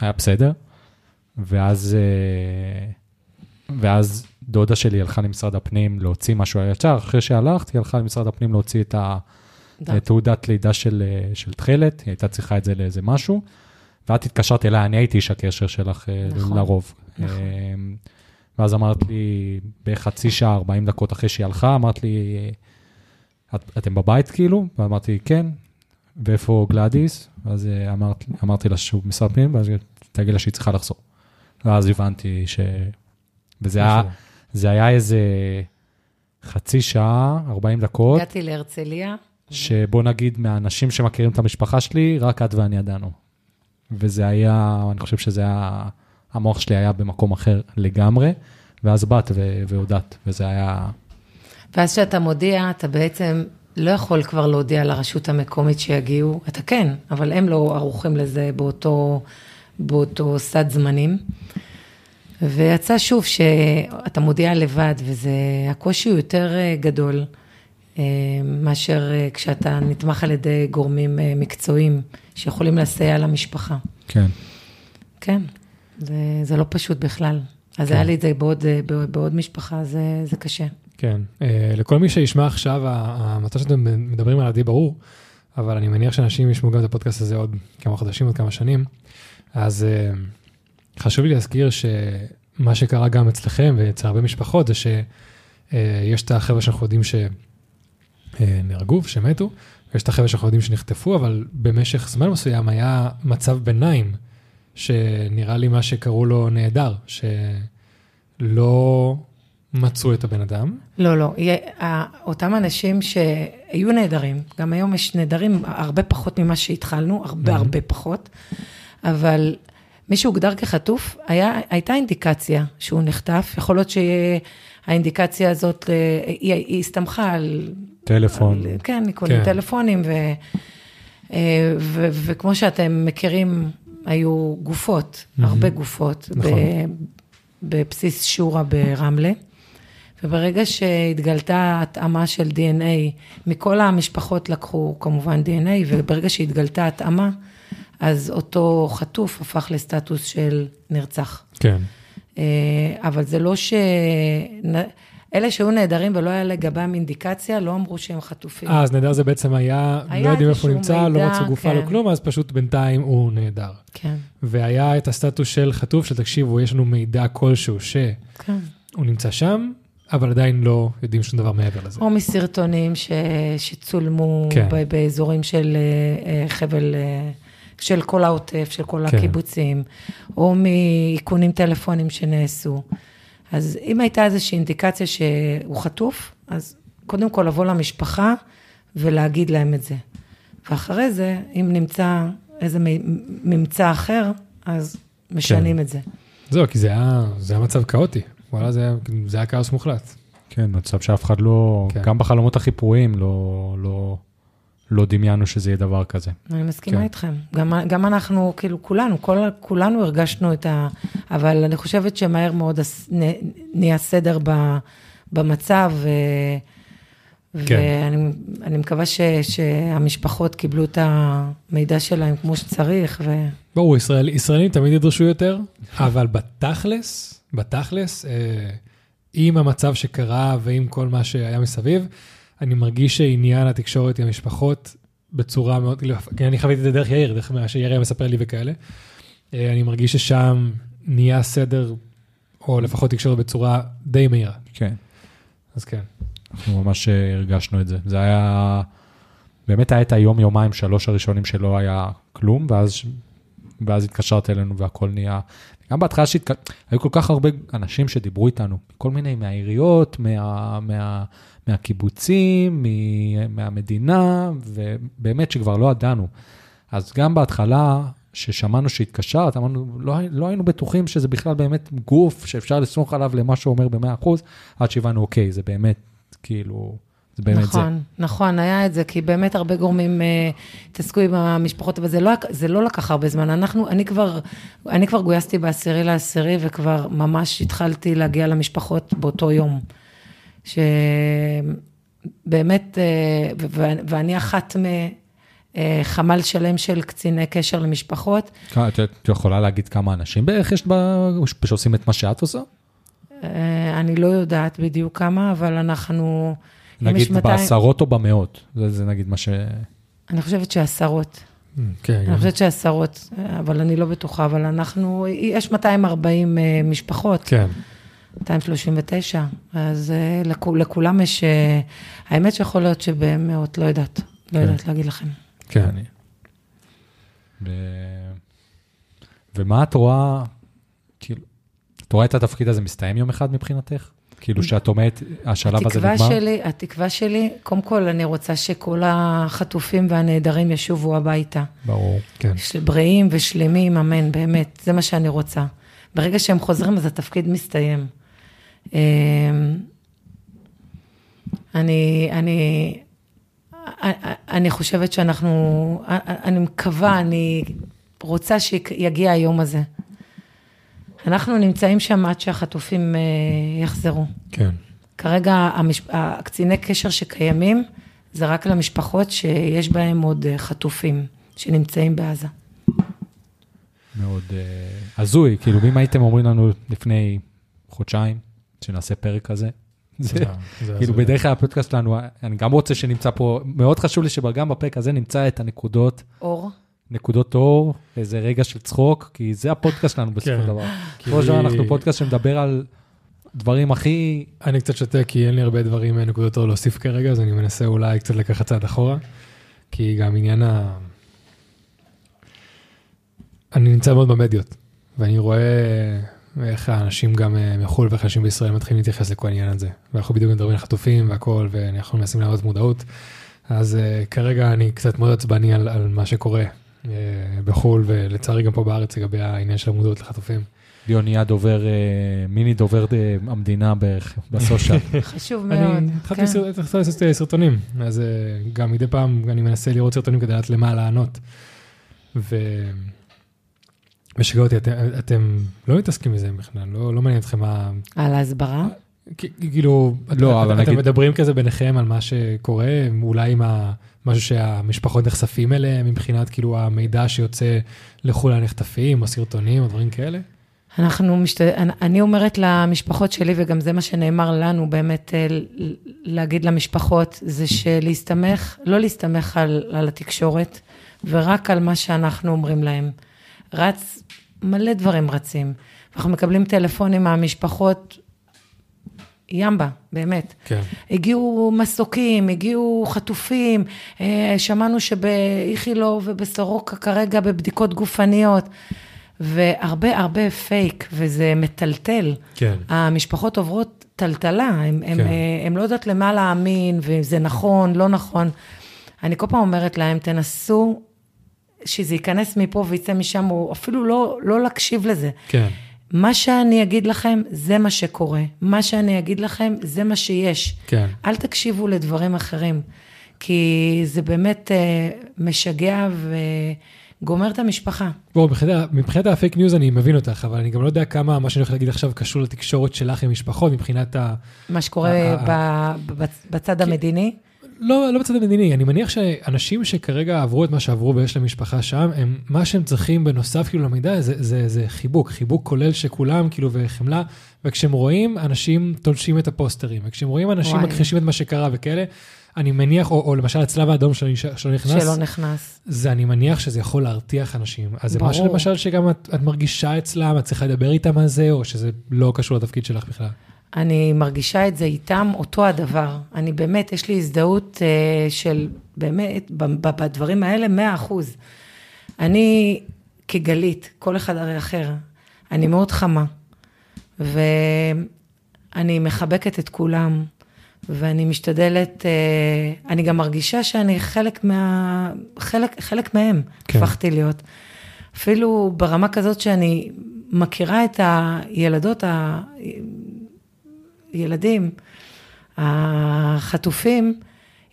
Speaker 3: היה בסדר. ואז, ואז דודה שלי הלכה למשרד הפנים להוציא משהו ישר, אחרי שהלכת, היא הלכה למשרד הפנים להוציא את התעודת לידה של, אה, של תכלת, היא הייתה צריכה את זה לאיזה משהו, ואת התקשרת אליי, אני הייתי איש הקשר שלך אה,
Speaker 4: נכון,
Speaker 3: לרוב.
Speaker 4: נכון.
Speaker 3: אה, ואז אמרת לי, בחצי שעה, 40 דקות אחרי שהיא הלכה, אמרת לי, את, אתם בבית כאילו? ואמרתי, כן. ואיפה גלאדיס? ואז אמרת, אמרתי לה שהוא במשרד פנים, ואז תגיד לה שהיא צריכה לחזור. ואז הבנתי ש... וזה היה, זה היה איזה חצי שעה, 40 דקות,
Speaker 4: הגעתי להרצליה,
Speaker 3: שבוא נגיד מהאנשים שמכירים את המשפחה שלי, רק את ואני ידענו. וזה היה, אני חושב שזה היה, המוח שלי היה במקום אחר לגמרי, ואז באת והודעת, וזה היה,
Speaker 4: ואז כשאתה מודיע, אתה בעצם לא יכול כבר להודיע לרשות המקומית שיגיעו, אתה כן, אבל הם לא ערוכים לזה באותו, באותו סד זמנים. ויצא שוב שאתה מודיע לבד, וזה, הקושי הוא יותר אה, גדול אה, מאשר אה, כשאתה נתמך על ידי גורמים מקצועיים שיכולים לסייע למשפחה.
Speaker 3: כן.
Speaker 4: כן, זה, זה לא פשוט בכלל. אז
Speaker 3: כן.
Speaker 4: היה לי את זה בעוד, בעוד, משפחה, זה, זה קשה.
Speaker 1: כן, לכל מי שישמע עכשיו, המצב שאתם מדברים עליו די ברור, אבל אני מניח שאנשים ישמעו גם את הפודקאסט הזה עוד כמה חודשים, עוד כמה שנים. אז חשוב לי להזכיר שמה שקרה גם אצלכם ואצל הרבה משפחות זה שיש את החבר'ה שאנחנו יודעים שנהרגו ושמתו, ויש את החבר'ה שאנחנו יודעים שנחטפו, אבל במשך זמן מסוים היה מצב ביניים, שנראה לי מה שקראו לו נהדר, שלא מצאו את הבן אדם.
Speaker 4: לא, לא, אותם אנשים שהיו נהדרים, גם היום יש נהדרים הרבה פחות ממה שהתחלנו, הרבה
Speaker 1: Mhm.
Speaker 4: הרבה פחות, אבל מי שהוגדר כחטוף, היה, הייתה אינדיקציה שהוא נחטף, יכול להיות שהאינדיקציה הזאת, אה, היא, היא הסתמכה על...
Speaker 3: טלפון.
Speaker 4: על, כן, איכונים
Speaker 1: כן.
Speaker 4: טלפונים, ו, אה, ו, וכמו שאתם מכירים, היו גופות,
Speaker 1: Mhm.
Speaker 4: הרבה גופות,
Speaker 1: נכון.
Speaker 4: ב- בבסיס שורה ברמלה. וברגע שהתגלתה התאמה של DNA, מכל המשפחות לקחו כמובן DNA, וברגע שהתגלתה התאמה, אז אותו חטוף הפך לסטטוס של נרצח.
Speaker 1: כן.
Speaker 4: אה, אבל זה לא ש... אלה שהיו נעדרים ולא היה לגביהם אינדיקציה, לא אמרו שהם חטופים.
Speaker 1: אה, אז נהדר זה בעצם היה,
Speaker 4: היה
Speaker 1: לא יודעים איפה הוא נמצא, לא
Speaker 4: מידע,
Speaker 1: מצאו גופה, לא
Speaker 4: כן.
Speaker 1: כלום, אז פשוט בינתיים הוא נהדר.
Speaker 4: כן,
Speaker 1: והיה את הסטטוס של חטוף, של תקשיבו, יש לנו מידע כלשהו שהוא
Speaker 4: כן.
Speaker 1: נמצא שם, אבל עדיין לא יודעים שום דבר מעבר לזה.
Speaker 4: או מסרטונים ש... שצולמו
Speaker 1: כן.
Speaker 4: ב... באזורים של אה, אה, חבל, של כל העוטף, של כל
Speaker 1: כן.
Speaker 4: הקיבוצים, או מאיכונים טלפונים שנעשו. אז אם הייתה איזושהי אינדיקציה שהוא חטוף, אז קודם כל לבוא למשפחה ולהגיד להם את זה. ואחרי זה, אם נמצא איזה ממצא אחר, אז משנים
Speaker 1: כן.
Speaker 4: את זה.
Speaker 1: זהו, כי זה היה, זה היה מצב כאוטי. וואלה, זה היה, זה היה כאוס מוחלט.
Speaker 3: כן, מצב שאף אחד לא,
Speaker 1: כן.
Speaker 3: גם בחלומות הכי פרועים לא, לא, לא דמיינו שזה יהיה דבר כזה.
Speaker 4: אני מסכימה
Speaker 3: כן.
Speaker 4: איתכם. גם, גם אנחנו, כאילו, כולנו, כל, כולנו הרגשנו את ה... אבל אני חושבת שמהר מאוד נהיה סדר ב, במצב, ו,
Speaker 1: כן.
Speaker 4: ואני אני מקווה ש, שהמשפחות קיבלו את המידע שלהם כמו שצריך, ו...
Speaker 1: ברור, ישראל, ישראלים תמיד ידרשו יותר, אבל בתכלס, בתכלס, אה, עם המצב שקרה ועם כל מה שהיה מסביב, אני מרגיש שעניין התקשורת עם המשפחות בצורה מאוד, כי אני חוויתי את זה דרך יאיר, דרך מה שיאיר היה מספר לי וכאלה. אה, אני מרגיש ששם נהיה סדר, או לפחות תקשורת בצורה די מהירה.
Speaker 3: כן.
Speaker 1: אז כן.
Speaker 3: אנחנו ממש אה, הרגשנו את זה. זה היה, באמת היה את היום, יומיים, שלוש הראשונים שלא היה כלום, ואז, ואז התקשרת אלינו והכל נהיה... גם בהתחלה שהתק... היו כל כך הרבה אנשים שדיברו איתנו, כל מיני מהעיריות, מה, מה, מהקיבוצים, מ- מהמדינה, ובאמת שכבר לא ידענו. אז גם בהתחלה, ששמענו שהתקשרת, אמרנו, לא, לא היינו בטוחים שזה בכלל באמת גוף שאפשר לסמוך עליו למה שהוא אומר ב-100%, עד שהבנו, אוקיי, זה באמת, כאילו, זה באמת
Speaker 4: נכון,
Speaker 3: זה.
Speaker 4: נכון, היה את זה, כי באמת הרבה גורמים אה, התעסקו עם המשפחות, אבל זה לא, זה לא לקח הרבה זמן. אנחנו, אני כבר, אני כבר גויסתי בעשירי לעשירי, וכבר ממש התחלתי להגיע למשפחות באותו יום. שבאמת, אה, ו- ואני אחת מחמ"ל שלם של קציני קשר למשפחות.
Speaker 3: את יכולה להגיד כמה אנשים בערך יש ב- שעושים את מה שאת עושה?
Speaker 4: אה, אני לא יודעת בדיוק כמה, אבל אנחנו...
Speaker 3: נגיד
Speaker 4: 200
Speaker 3: בעשרות או במאות, זה, זה נגיד מה ש...
Speaker 4: אני חושבת שעשרות.
Speaker 1: כן,
Speaker 4: אני חושבת שעשרות, אבל אני לא בטוחה, אבל אנחנו, יש 240 אה, משפחות,
Speaker 1: כן.
Speaker 4: 239, אז אה, לכו- לכולם יש, אה, האמת שיכול להיות שבמאות, לא יודעת, לא
Speaker 1: כן.
Speaker 4: יודעת להגיד לכם.
Speaker 1: כן.
Speaker 3: אני. ו... ומה את רואה, כאילו, את רואה את התפקיד הזה מסתיים יום אחד מבחינתך? כאילו שאת אומרת, השלב הזה נגמר?
Speaker 4: שלי, התקווה שלי, קודם כל, אני רוצה שכל החטופים והנעדרים ישובו הביתה.
Speaker 3: ברור.
Speaker 1: כן.
Speaker 4: של- בריאים ושלמים, אמן, באמת, זה מה שאני רוצה. ברגע שהם חוזרים, אז התפקיד מסתיים. אמ, אני, אני, אני חושבת שאנחנו, אני מקווה, אני רוצה שיגיע היום הזה. אנחנו נמצאים שם עד שהחטופים אה, יחזרו.
Speaker 1: כן.
Speaker 4: כרגע המש... הקציני קשר שקיימים, זה רק למשפחות שיש בהם עוד אה, חטופים שנמצאים בעזה.
Speaker 3: מאוד אה, הזוי, כאילו, אם הייתם אומרים לנו לפני חודשיים, שנעשה פרק כזה, זה,
Speaker 1: זה- זה-
Speaker 3: כאילו
Speaker 1: זה-
Speaker 3: בדרך כלל הפודקאסט שלנו, אני גם רוצה שנמצא פה, מאוד חשוב לי שגם בפרק הזה נמצא את הנקודות,
Speaker 4: אור,
Speaker 3: נקודות אור, איזה רגע של צחוק, כי זה הפודקאסט שלנו בסופו
Speaker 1: כן.
Speaker 3: של דבר.
Speaker 1: כי-
Speaker 3: בסופו של דבר אנחנו פודקאסט שמדבר על דברים הכי...
Speaker 1: אני קצת שותה כי אין לי הרבה דברים אה, נקודות אור להוסיף כרגע, אז אני מנסה אולי קצת לקחת צעד אחורה, כי גם עניין ה... אני נמצא מאוד במדיות, ואני רואה איך האנשים גם אה, מחו"ל ואיך אנשים בישראל מתחילים להתייחס לכל העניין הזה. ואנחנו בדיוק מדברים על חטופים והכל, ואנחנו מנסים להראות מודעות. אז uh, כרגע אני קצת מאוד עצבני על, על מה שקורה בחו"ל, ולצערי גם פה בארץ לגבי העניין של המודעות לחטופים.
Speaker 3: ליאון נהיה דובר, אה, מיני דובר אה, המדינה בערך, בסושיאל. [laughs]
Speaker 4: חשוב מאוד.
Speaker 1: אני התחלתי
Speaker 4: כן.
Speaker 1: התחלתי לעשות אה, סרטונים, אז אה, גם מדי פעם אני מנסה לראות סרטונים כדי לדעת למה לענות. ו... משגע אותי, אתם, אתם לא מתעסקים בזה בכלל, לא, לא מעניין אתכם מה...
Speaker 4: על ההסברה?
Speaker 1: כאילו,
Speaker 3: לא,
Speaker 1: את-
Speaker 3: אבל
Speaker 1: אתם
Speaker 3: נגיד-
Speaker 1: מדברים כזה ביניכם על מה שקורה, אולי עם משהו שהמשפחות נחשפים אליהם מבחינת כאילו המידע שיוצא לחו"ל הנחטפים, או סרטונים, או דברים כאלה?
Speaker 4: אנחנו, משת... אני אומרת למשפחות שלי, וגם זה מה שנאמר לנו באמת אה, להגיד למשפחות, זה שלהסתמך, לא להסתמך על, על התקשורת, ורק על מה שאנחנו אומרים להם. רץ, מלא דברים רצים. אנחנו מקבלים טלפונים מהמשפחות, ימבה, באמת.
Speaker 1: כן.
Speaker 4: הגיעו מסוקים, הגיעו חטופים, אה, שמענו שבאיכילוב ובסורוקה כרגע בבדיקות גופניות, והרבה הרבה פייק, וזה מטלטל.
Speaker 1: כן.
Speaker 4: המשפחות עוברות טלטלה, הן
Speaker 1: כן.
Speaker 4: כן. לא יודעות למה להאמין, וזה נכון, לא נכון. אני כל פעם אומרת להם, תנסו שזה ייכנס מפה ויצא משם, או אפילו לא, לא להקשיב לזה.
Speaker 1: כן.
Speaker 4: מה שאני אגיד לכם, זה מה שקורה. מה שאני אגיד לכם, זה מה שיש.
Speaker 1: כן.
Speaker 4: אל תקשיבו לדברים אחרים, כי זה באמת אה, משגע וגומר את המשפחה.
Speaker 1: בואו, מבחינת, מבחינת הפייק ניוז אני מבין אותך, אבל אני גם לא יודע כמה מה שאני הולך להגיד עכשיו קשור לתקשורת שלך עם משפחות, מבחינת ה...
Speaker 4: מה שקורה
Speaker 1: אה,
Speaker 4: ב- ב- בצד המדיני.
Speaker 1: לא, לא בצד המדיני, אני מניח שאנשים שכרגע עברו את מה שעברו ויש להם משפחה שם, הם, מה שהם צריכים בנוסף כאילו למידע זה, זה, זה חיבוק, חיבוק כולל שכולם כאילו וחמלה, וכשהם רואים אנשים תולשים את הפוסטרים, וכשהם רואים אנשים
Speaker 4: וואי.
Speaker 1: מכחישים את מה שקרה וכאלה, אני מניח, או, או למשל הצלב האדום שלא, נכנס,
Speaker 4: שלא נכנס.
Speaker 1: זה אני מניח שזה יכול להרתיח אנשים. אז זה
Speaker 4: ברור.
Speaker 1: משהו למשל שגם את, את מרגישה אצלם, את צריכה לדבר איתם על זה, או שזה לא קשור לתפקיד שלך בכלל.
Speaker 4: אני מרגישה את זה איתם, אותו הדבר. אני באמת, יש לי הזדהות אה, של, באמת, בדברים האלה, 100 אחוז. אני כגלית, כל אחד הרי אחר, אני מאוד חמה, ואני מחבקת את כולם, ואני משתדלת, אה, אני גם מרגישה שאני חלק מה... חלק, חלק מהם,
Speaker 1: כן.
Speaker 4: הפכתי להיות. אפילו ברמה כזאת שאני מכירה את הילדות, ה... ילדים, החטופים,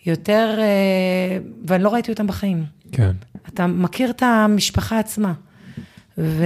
Speaker 4: יותר, אה, ואני לא ראיתי אותם בחיים.
Speaker 1: כן.
Speaker 4: אתה מכיר את המשפחה עצמה. ו...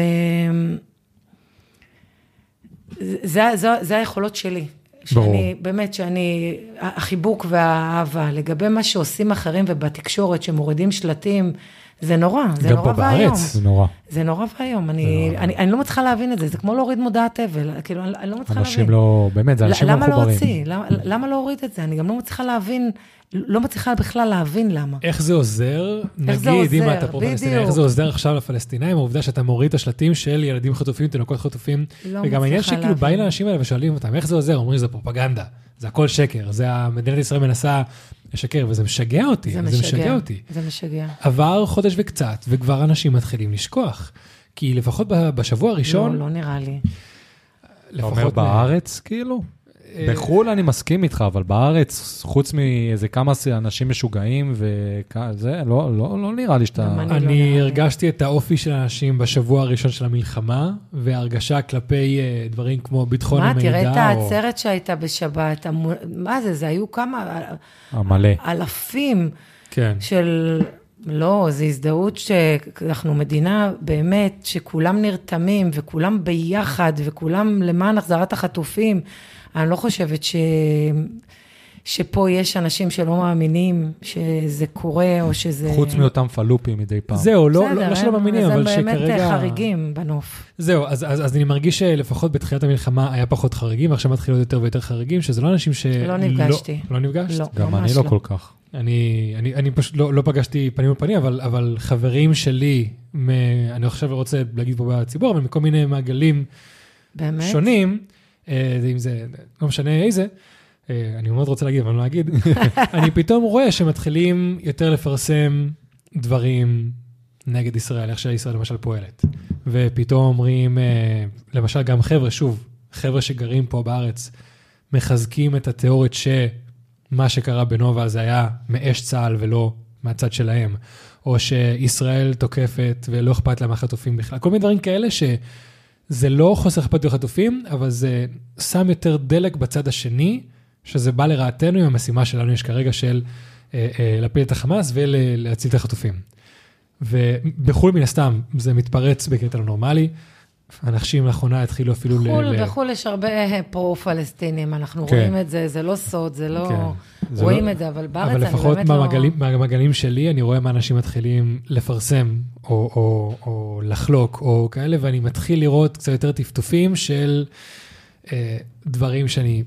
Speaker 4: זה, זה, זה היכולות שלי.
Speaker 1: ברור.
Speaker 4: שאני, באמת, שאני, החיבוק והאהבה, לגבי מה שעושים אחרים ובתקשורת, שמורידים שלטים, זה נורא, זה
Speaker 1: גם
Speaker 4: נורא
Speaker 1: פה
Speaker 4: ואיום.
Speaker 1: בארץ.
Speaker 3: זה נורא.
Speaker 4: זה נורא ואיום, אני. אני, אני לא מצליחה להבין את זה, זה כמו להוריד מודעת אבל, כאילו, אני, אני לא מצליחה להבין.
Speaker 3: אנשים לא, באמת, זה אנשים לא
Speaker 4: למה לא
Speaker 3: מחוברים.
Speaker 4: למה, למה לא הוריד את זה? אני גם לא מצליחה להבין, לא מצליחה בכלל להבין למה.
Speaker 1: איך זה עוזר,
Speaker 4: איך זה
Speaker 1: נגיד, אם אתה פרו-פלסטיני,
Speaker 4: בדיוק.
Speaker 1: איך זה עוזר עכשיו לפלסטינאים, העובדה שאתה מוריד את השלטים של ילדים חטופים, תינוקות חטופים,
Speaker 4: לא
Speaker 1: וגם העניין שכאילו באים. לאנשים האלה ושואלים אותם, איך זה עוזר? אומרים, זה פרופגנדה, זה הכל שקר, זה מדינת ישראל מנסה לשקר, וזה משגע אותי,
Speaker 4: זה
Speaker 1: זה
Speaker 4: משגע.
Speaker 1: משגע אותי.
Speaker 4: זה משגע.
Speaker 1: עבר חודש וקצת, וכבר אנשים מתחילים לשכוח. כי לפחות בשבוע הראשון,
Speaker 4: לא, לא נראה לי.
Speaker 3: אתה אומר
Speaker 1: לפחות...
Speaker 3: בארץ, כאילו?
Speaker 1: אה,
Speaker 3: בחו"ל אני מסכים איתך, אבל בארץ, חוץ מאיזה כמה אנשים משוגעים וזה, לא, לא, לא נראה לי שאתה...
Speaker 4: אני. לא נראה לי.
Speaker 1: הרגשתי את האופי של האנשים בשבוע הראשון של המלחמה, והרגשה כלפי אה, דברים כמו ביטחון
Speaker 4: מה,
Speaker 1: המידע.
Speaker 4: תראה את
Speaker 1: או-
Speaker 4: העצרת שהייתה בשבת, המו- מה זה, זה היו כמה
Speaker 3: המלא.
Speaker 4: אלפים
Speaker 1: כן,
Speaker 4: של... לא, זו הזדהות שאנחנו מדינה באמת, שכולם נרתמים וכולם ביחד וכולם למען החזרת החטופים. אני לא חושבת ש... שפה יש אנשים שלא מאמינים שזה קורה או שזה...
Speaker 3: חוץ מאותם פלופים מדי פעם.
Speaker 1: זהו, לא,
Speaker 4: בסדר,
Speaker 1: לא, לא שלא מאמינים,
Speaker 4: אז
Speaker 1: אבל
Speaker 4: הם באמת
Speaker 1: שכרגע...
Speaker 4: חריגים בנוף.
Speaker 1: זהו, אז, אז, אז אני מרגיש שלפחות בתחילת המלחמה היה פחות חריגים, ועכשיו מתחילים להיות יותר ויותר חריגים, שזה לא אנשים ש...
Speaker 4: לא נפגשתי.
Speaker 1: לא, לא נפגשת?
Speaker 4: לא,
Speaker 3: גם אני
Speaker 4: ממש
Speaker 3: לא כל כך.
Speaker 1: אני, אני, אני פשוט לא, לא פגשתי פנים מול פנים, אבל, אבל חברים שלי, מ, אני עכשיו רוצה להגיד פה בציבור, אבל מכל מיני מעגלים
Speaker 4: באמת?
Speaker 1: שונים, אה, אם זה, לא משנה איזה, אה, אני מאוד רוצה להגיד, אבל אני לא אגיד, אני פתאום רואה שמתחילים יותר לפרסם דברים נגד ישראל, איך שישראל למשל פועלת. ופתאום אומרים, אה, למשל גם חבר'ה, שוב, חבר'ה שגרים פה בארץ, מחזקים את התיאוריות שמה שקרה בנובה זה היה מאש צה"ל ולא מהצד שלהם, או שישראל תוקפת ולא אכפת לה מהחטופים בכלל, כל מיני דברים כאלה שזה לא חוסר אכפת לחטופים, אבל זה שם יותר דלק בצד השני, שזה בא לרעתנו עם המשימה שלנו יש כרגע של אה, אה, להפיל את החמאס ולהציל את החטופים. ובחו"ל מן הסתם זה מתפרץ בקטע לא נורמלי. אנשים לאחרונה התחילו אפילו ל...
Speaker 4: בחו"ל,
Speaker 1: ל-
Speaker 4: בחו"ל יש הרבה פרו-פלסטינים, אנחנו
Speaker 1: כן.
Speaker 4: רואים את זה, זה לא סוד, זה לא...
Speaker 1: כן.
Speaker 3: זה
Speaker 4: רואים
Speaker 3: לא-
Speaker 4: את זה, אבל בארץ
Speaker 1: אבל
Speaker 4: אני
Speaker 1: לפחות
Speaker 4: באמת לא...
Speaker 1: מהמעגלים, מהמעגלים שלי, אני רואה מה אנשים מתחילים לפרסם, או, או, או לחלוק, או כאלה, ואני מתחיל לראות קצת יותר טפטופים של אה, דברים שאני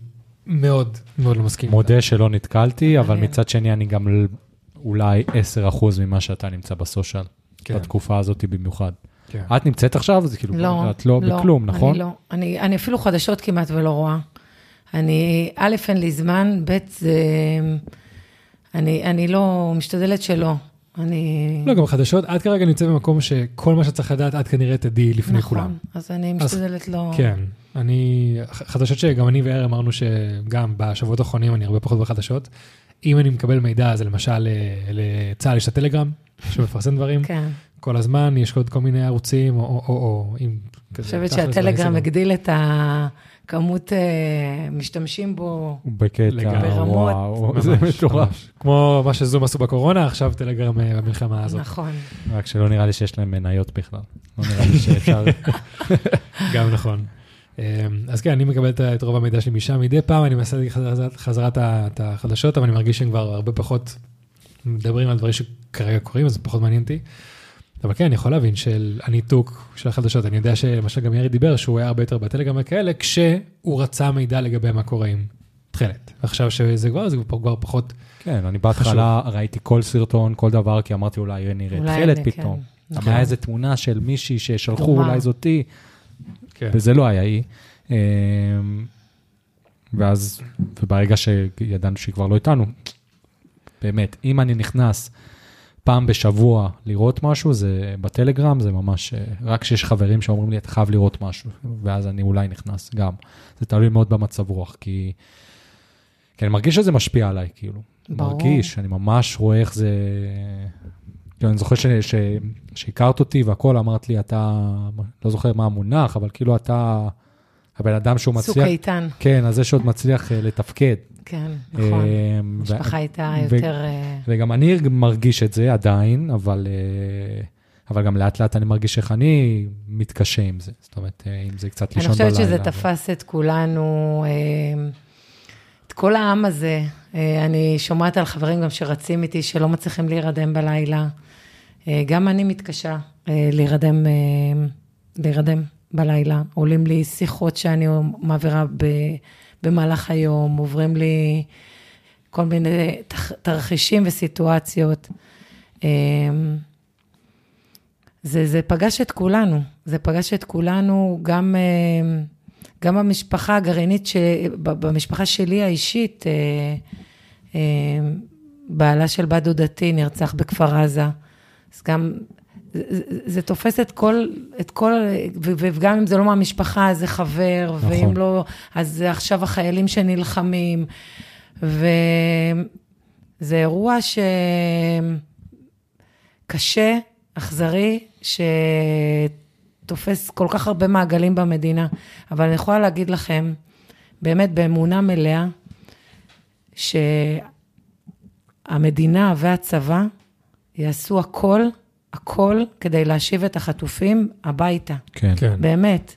Speaker 1: מאוד מאוד לא מסכים.
Speaker 3: מודה שלא נתקלתי, אבל. מצד שני אני גם אולי 10% ממה שאתה נמצא בסושיאל,
Speaker 1: כן,
Speaker 3: בתקופה הזאת במיוחד.
Speaker 1: כן.
Speaker 3: את נמצאת עכשיו, זה כאילו,
Speaker 4: לא,
Speaker 3: את לא בכלום, נכון?
Speaker 4: אני לא. אני, אני אפילו חדשות כמעט ולא רואה. אני, א', אין לי זמן, ב', זה... אני, אני לא, משתדלת שלא. אני...
Speaker 1: לא, גם חדשות, את כרגע נמצאת במקום שכל מה שצריך לדעת, את כנראה תדעי לפני
Speaker 4: נכון,
Speaker 1: כולם.
Speaker 4: אז אני משתדלת לא...
Speaker 1: כן, אני, חדשות שגם אני ויאיר אמרנו שגם בשבועות האחרונים אני הרבה פחות בחדשות. אם אני מקבל מידע, זה למשל אה, לצה"ל יש את הטלגרם, שמפרסם דברים
Speaker 4: כן.
Speaker 1: כל הזמן, יש עוד כל מיני ערוצים, או, או, או, או אם
Speaker 4: אני
Speaker 1: כזה...
Speaker 4: חושבת
Speaker 1: תכלס,
Speaker 4: שהטלגרם. הגדיל את הכמות אה, משתמשים בו.
Speaker 3: בקטע.
Speaker 4: ברמות.
Speaker 3: וואו, [laughs] זה מטורף.
Speaker 1: כמו מה שזום עשו בקורונה, עכשיו טלגרם אה, במלחמה הזאת.
Speaker 4: נכון.
Speaker 3: רק שלא נראה לי שיש להם מניות בכלל. לא נראה לי שאפשר... [laughs]
Speaker 1: גם נכון. אמ, אז כן, אני מקבל את- רוב המידע שלי משם. מדי פעם אני מנסה את ה- את החדשות, אבל אני מרגיש שהם כבר הרבה פחות מדברים על דברים שכרגע קורים, אז זה פחות מעניין אותי. אבל כן, אני יכול להבין של הניתוק של החדשות. אני יודע שלמשל גם ירי דיבר שהוא היה הרבה יותר בטלגרם וכאלה, כשהוא רצה מידע לגבי מה קורה עם תכלת. עכשיו שזה כבר, זה כבר כבר פחות,
Speaker 3: כן, אני בהתחלה ראיתי כל סרטון, כל דבר, כי אמרתי אולי
Speaker 4: אולי
Speaker 3: תכלת
Speaker 4: אני-
Speaker 3: פתאום.
Speaker 4: כן, נכון.
Speaker 3: היה איזה תמונה של מישהי ששלחו,
Speaker 4: דומה.
Speaker 3: אולי זאתי,
Speaker 1: כן.
Speaker 3: וזה לא היה היא. אמ, ואז, וברגע שידענו שהיא כבר לא איתנו, באמת, אם אני נכנס פעם בשבוע לראות משהו, זה בטלגרם, זה ממש, אה, רק כשיש חברים שאומרים לי, אתה חייב לראות משהו, ואז אני אולי נכנס גם. זה תלוי מאוד במצב רוח, כי... כי אני מרגיש שזה משפיע עליי, כאילו.
Speaker 4: ברור.
Speaker 3: מרגיש, אני ממש רואה איך זה... כאילו, אני זוכר ש... ש... שהכרת אותי והכל, אמרת לי, אתה, לא זוכר מה המונח, אבל כאילו אתה הבן אדם שהוא
Speaker 4: צוק
Speaker 3: מצליח...
Speaker 4: איתן,
Speaker 3: כן, אז זה שעוד מצליח אה, לתפקד.
Speaker 4: כן, נכון.
Speaker 3: אה, ו-
Speaker 4: משפחה הייתה יותר... אה,
Speaker 3: וגם אני מרגיש את זה עדיין, אבל, אה, אבל גם לאט לאט אני מרגיש איך אני מתקשה עם זה. זאת אומרת, אם זה קצת
Speaker 4: אני
Speaker 3: לישון בלילה.
Speaker 4: חושבת שזה
Speaker 3: ו-
Speaker 4: תפס את כולנו, את כל העם הזה. אני שומעת על חברים גם שרצים איתי, שלא מצליחים להירדם בלילה. גם אני מתקשה להירדם, להירדם בלילה. עולים לי שיחות שאני מעבירה ב, במהלך היום, עוברים לי כל מיני תרחישים וסיטואציות. אה, זה, זה פגש את כולנו, זה פגש את כולנו, גם, אה, גם המשפחה הגרעינית, ש, במשפחה שלי האישית, אה, אה, בעלה של בת דודתי נרצח בכפר עזה, אז גם, זה, זה- תופס את כל, את כל, וגם אם זה לא מהמשפחה, אז זה חבר,
Speaker 3: נכון.
Speaker 4: ואם לא, אז זה עכשיו החיילים שנלחמים, וזה אירוע שקשה, אכזרי, שתופס כל כך הרבה מעגלים במדינה. אבל אני יכולה להגיד לכם, באמת באמונה מלאה, שהמדינה והצבא יעשו הכל, הכל, כדי להשיב את החטופים הביתה.
Speaker 3: כן.
Speaker 1: כן.
Speaker 4: באמת.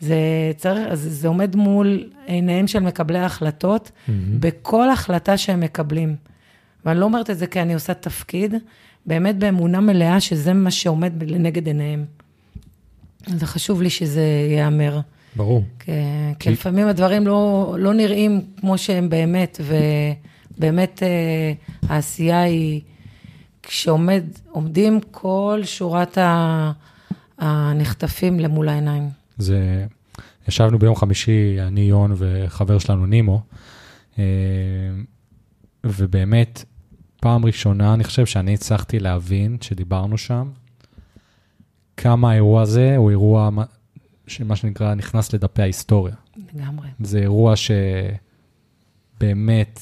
Speaker 4: זה, צריך, זה, זה עומד מול עיניהם של מקבלי ההחלטות,
Speaker 1: מהמם.
Speaker 4: בכל החלטה שהם מקבלים. ואני לא אומרת את זה כי אני עושה תפקיד, באמת באמונה מלאה שזה מה שעומד לנגד עיניהם. זה חשוב לי שזה ייאמר.
Speaker 1: ברור.
Speaker 4: כי, כי לפעמים הדברים לא, לא נראים כמו שהם באמת, ובאמת אה, העשייה היא, כשעומדים כל שורת הנחטפים למול העיניים.
Speaker 3: זה, ישבנו ביום חמישי, אני, יון וחבר שלנו, נימו, אה, ובאמת, פעם ראשונה, אני חושב שאני הצלחתי להבין, שדיברנו שם, כמה האירוע הזה הוא אירוע, מה- שמה שנקרא, נכנס לדפי ההיסטוריה.
Speaker 4: לגמרי.
Speaker 3: זה אירוע שבאמת,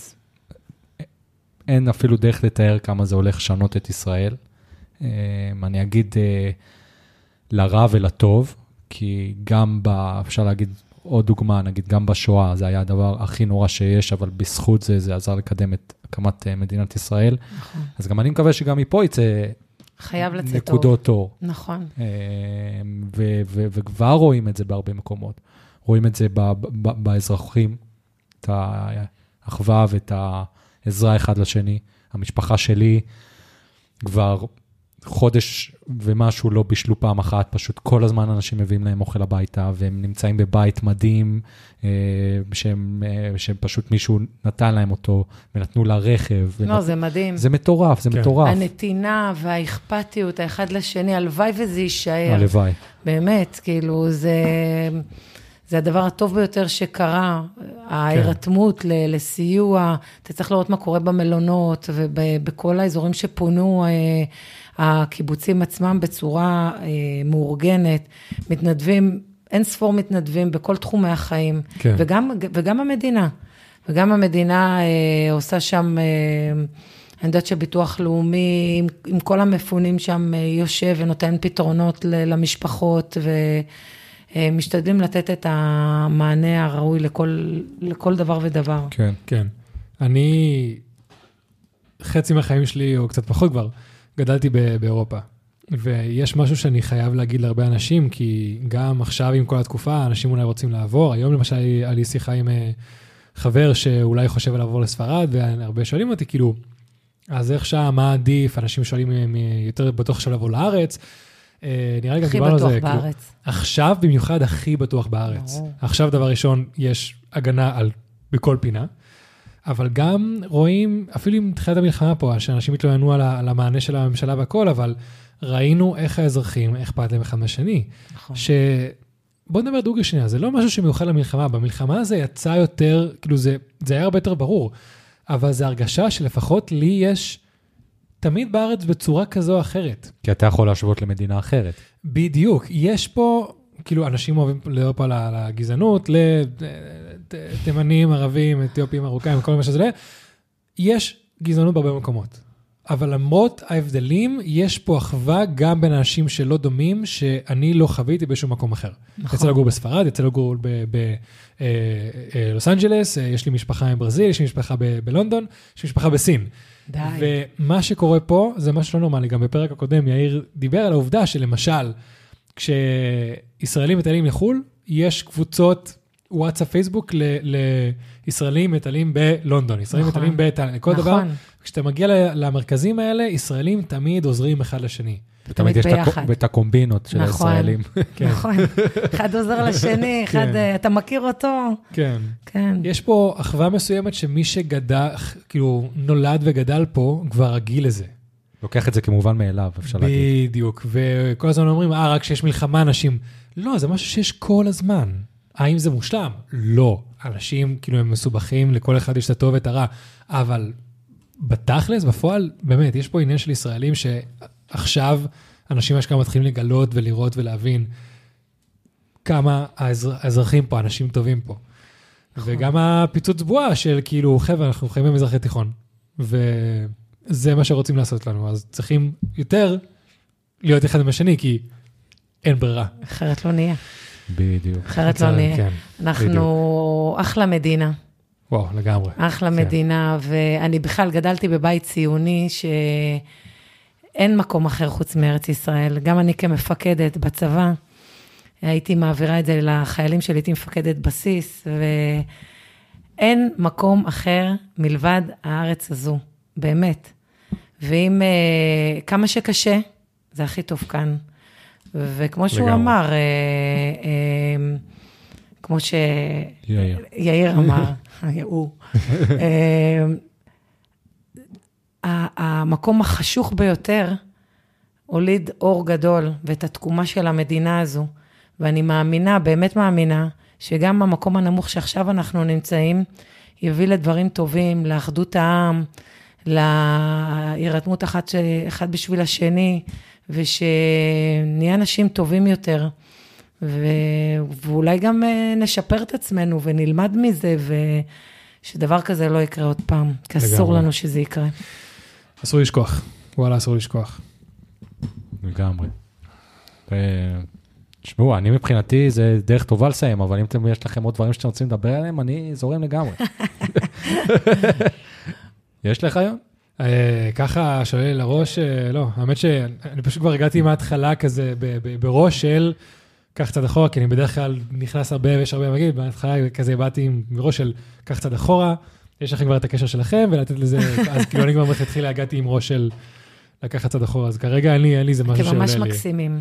Speaker 3: אין אפילו דרך לתאר כמה זה הולך לשנות את ישראל. אה, אני אגיד אה, לרע ולטוב, כי גם, ב, אפשר להגיד עוד דוגמה, נגיד גם בשואה, זה היה הדבר הכי נורא שיש, אבל בזכות זה, זה עזר לקדם את הקמת אה, מדינת ישראל.
Speaker 4: נכון.
Speaker 3: אז גם אני מקווה שגם מפה יצא
Speaker 4: חייב לצאת טוב.
Speaker 3: נקודות אור.
Speaker 4: נכון.
Speaker 3: ו- ו- וכבר רואים את זה בהרבה מקומות. רואים את זה ב- ב- באזרחים, את האחווה ואת עזרה אחד לשני. המשפחה שלי כבר חודש ומשהו לא בישלו פעם אחת, פשוט כל הזמן אנשים מביאים להם אוכל הביתה, והם נמצאים בבית מדהים, אה, שהם, אה, שהם פשוט מישהו נתן להם אותו, ונתנו לה רכב.
Speaker 4: לא,
Speaker 3: ונת-
Speaker 4: זה מדהים.
Speaker 3: זה מטורף, זה
Speaker 1: כן.
Speaker 3: מטורף.
Speaker 4: הנתינה והאכפתיות האחד לשני, הלוואי וזה יישאר.
Speaker 3: הלוואי.
Speaker 4: באמת, כאילו, זה, זה הדבר הטוב ביותר שקרה, ההירתמות ל- לסיוע. אתה צריך לראות מה קורה במלונות ובכל האזורים שפונו, אה, הקיבוצים עצמם בצורה אה, מאורגנת, מתנדבים, אין ספור מתנדבים בכל תחומי החיים,
Speaker 1: כן.
Speaker 4: וגם, וגם המדינה. וגם המדינה אה, עושה שם, אה, אני יודעת שביטוח לאומי, עם, עם כל המפונים שם, אה, יושב ונותן פתרונות ל, למשפחות, ומשתדלים לתת את המענה הראוי לכל, לכל דבר ודבר.
Speaker 3: כן.
Speaker 1: כן. אני, חצי מהחיים שלי, או קצת פחות כבר, גדלתי באירופה. ויש משהו שאני חייב להגיד להרבה אנשים, כי גם עכשיו עם כל התקופה, אנשים אולי רוצים לעבור. היום למשל היה לי שיחה עם אה, חבר שאולי חושב לעבור לספרד, והרבה שואלים אותי, כאילו, אז איך שם, מה עדיף? אנשים שואלים אם יותר בטוח עכשיו לבוא לארץ. אה, נראה לי גם
Speaker 4: הכי
Speaker 1: דיברנו על
Speaker 4: בטוח
Speaker 1: זה. כאילו,
Speaker 4: בארץ.
Speaker 1: עכשיו במיוחד הכי בטוח בארץ. עכשיו דבר ראשון, יש הגנה על, בכל פינה, אבל גם רואים, אפילו עם תחילת המלחמה פה, שאנשים התלוננו על, על המענה של הממשלה והכל, אבל ראינו איך האזרחים, איך אכפת להם אחד מהשני.
Speaker 4: נכון.
Speaker 1: ש... בוא נדבר דוגרי שנייה, זה לא משהו שמיוחד למלחמה, במלחמה זה יצא יותר, כאילו זה, זה היה הרבה יותר ברור, אבל זו הרגשה שלפחות לי יש תמיד בארץ בצורה כזו או אחרת.
Speaker 3: כי אתה יכול להשוות למדינה אחרת.
Speaker 1: בדיוק, יש פה, כאילו, אנשים אוהבים לדבר פה על הגזענות, לתימנים, ערבים, אתיופים, מרוקאים, כל מה שזה, יש גזענות בהרבה מקומות. אבל למרות ההבדלים, יש פה אחווה גם בין אנשים שלא דומים, שאני לא חוויתי בשום מקום אחר.
Speaker 4: נכון.
Speaker 1: יצא לגור בספרד, יצא לגור בלוס אנג'לס, אה, יש לי משפחה מברזיל, יש לי משפחה בלונדון, יש לי משפחה בסין.
Speaker 4: די.
Speaker 1: ומה שקורה פה זה משהו לא נורמלי. גם בפרק הקודם יאיר דיבר על העובדה שלמשל, כשישראלים מטיילים לחו"ל, יש קבוצות וואטסאפ פייסבוק ל- לישראלים מטיילים בלונדון, ישראלים
Speaker 4: נכון.
Speaker 1: מטיילים בתאילנד, כל דבר.
Speaker 4: נכון.
Speaker 1: כשאתה מגיע למרכזים האלה, ישראלים תמיד עוזרים אחד לשני.
Speaker 3: ותמיד יש את
Speaker 4: ביחד.
Speaker 3: הקומבינות של
Speaker 4: נכון.
Speaker 3: הישראלים. [laughs]
Speaker 1: כן,
Speaker 4: נכון. אחד עוזר לשני, [laughs] אחד,
Speaker 1: כן.
Speaker 4: אה, אתה מכיר אותו?
Speaker 1: כן.
Speaker 4: כן.
Speaker 1: יש פה אחווה מסוימת שמי שגדל, כאילו נולד וגדל פה, כבר רגיל לזה.
Speaker 3: לוקח את זה כמובן מאליו, אפשר להגיד.
Speaker 1: בדיוק, וכל הזמן אומרים, אה, רק כשיש מלחמה אנשים... לא, זה משהו שיש כל הזמן. האם זה מושלם? לא. אנשים, כאילו, הם מסובכים, לכל אחד יש את הטוב ואת הרע, אבל בתכלס, בפועל, באמת, יש פה עניין של ישראלים שעכשיו אנשים אשכרה מתחילים לגלות ולראות ולהבין כמה האזר, האזרחים פה, אנשים טובים פה. וגם הפיצוץ בועה של כאילו, חבר'ה, אנחנו חיים במזרח התיכון, וזה מה שרוצים לעשות לנו, אז צריכים יותר להיות אחד עם השני, כי אין ברירה.
Speaker 4: אחרת לא נהיה.
Speaker 3: בדיוק.
Speaker 4: אחרת לא נהיה.
Speaker 1: כן,
Speaker 4: אנחנו אחלה מדינה,
Speaker 1: וואו, לגמרי.
Speaker 4: אחלה
Speaker 1: כן.
Speaker 4: מדינה, ואני בכלל גדלתי בבית ציוני שאין מקום אחר חוץ מארץ ישראל. גם אני כמפקדת בצבא, הייתי מעבירה את זה לחיילים שלי, הייתי מפקדת בסיס, ואין מקום אחר מלבד הארץ הזו, באמת. ואם, אה, כמה שקשה, זה הכי טוב כאן. וכמו שהוא
Speaker 1: לגמרי.
Speaker 4: אמר, אה, אה, כמו ש...
Speaker 3: יאיר.
Speaker 4: יאיר אמר, [laughs] הוא. [laughs] המקום החשוך ביותר הוליד אור גדול ואת התקומה של המדינה הזו. ואני מאמינה, באמת מאמינה, שגם המקום הנמוך שעכשיו אנחנו נמצאים, יביא לדברים טובים, לאחדות העם, להירתמות אחת, ש... אחד בשביל השני, ושנהיה אנשים טובים יותר. ו... ואולי גם אה, נשפר את עצמנו ונלמד מזה, ושדבר כזה לא יקרה עוד פעם, כי אסור. לנו שזה יקרה.
Speaker 1: אסור לשכוח. וואלה, אסור לשכוח.
Speaker 3: לגמרי. ו- תשמעו, אני מבחינתי זה דרך טובה לסיים, אבל אם אתם, יש לכם עוד דברים שאתם רוצים לדבר עליהם, אני זורם לגמרי. [laughs] יש לך היום?
Speaker 1: אה, ככה לי לראש, אה, לא, האמת שאני פשוט כבר הגעתי מההתחלה כזה בראש של, קח צעד אחורה, כי אני בדרך כלל נכנס הרבה ויש הרבה להגיד, בהתחלה כזה באתי עם- מראש של, קח צעד אחורה, יש לכם כבר את הקשר שלכם, ולתת לזה, [laughs] אז כאילו אני כבר מלכתחילה הגעתי עם ראש של לקחת צעד אחורה, אז כרגע אין לי, אין לי איזה משהו
Speaker 4: אתם
Speaker 1: שעולה
Speaker 4: ממש
Speaker 1: לי.
Speaker 4: מקסימים.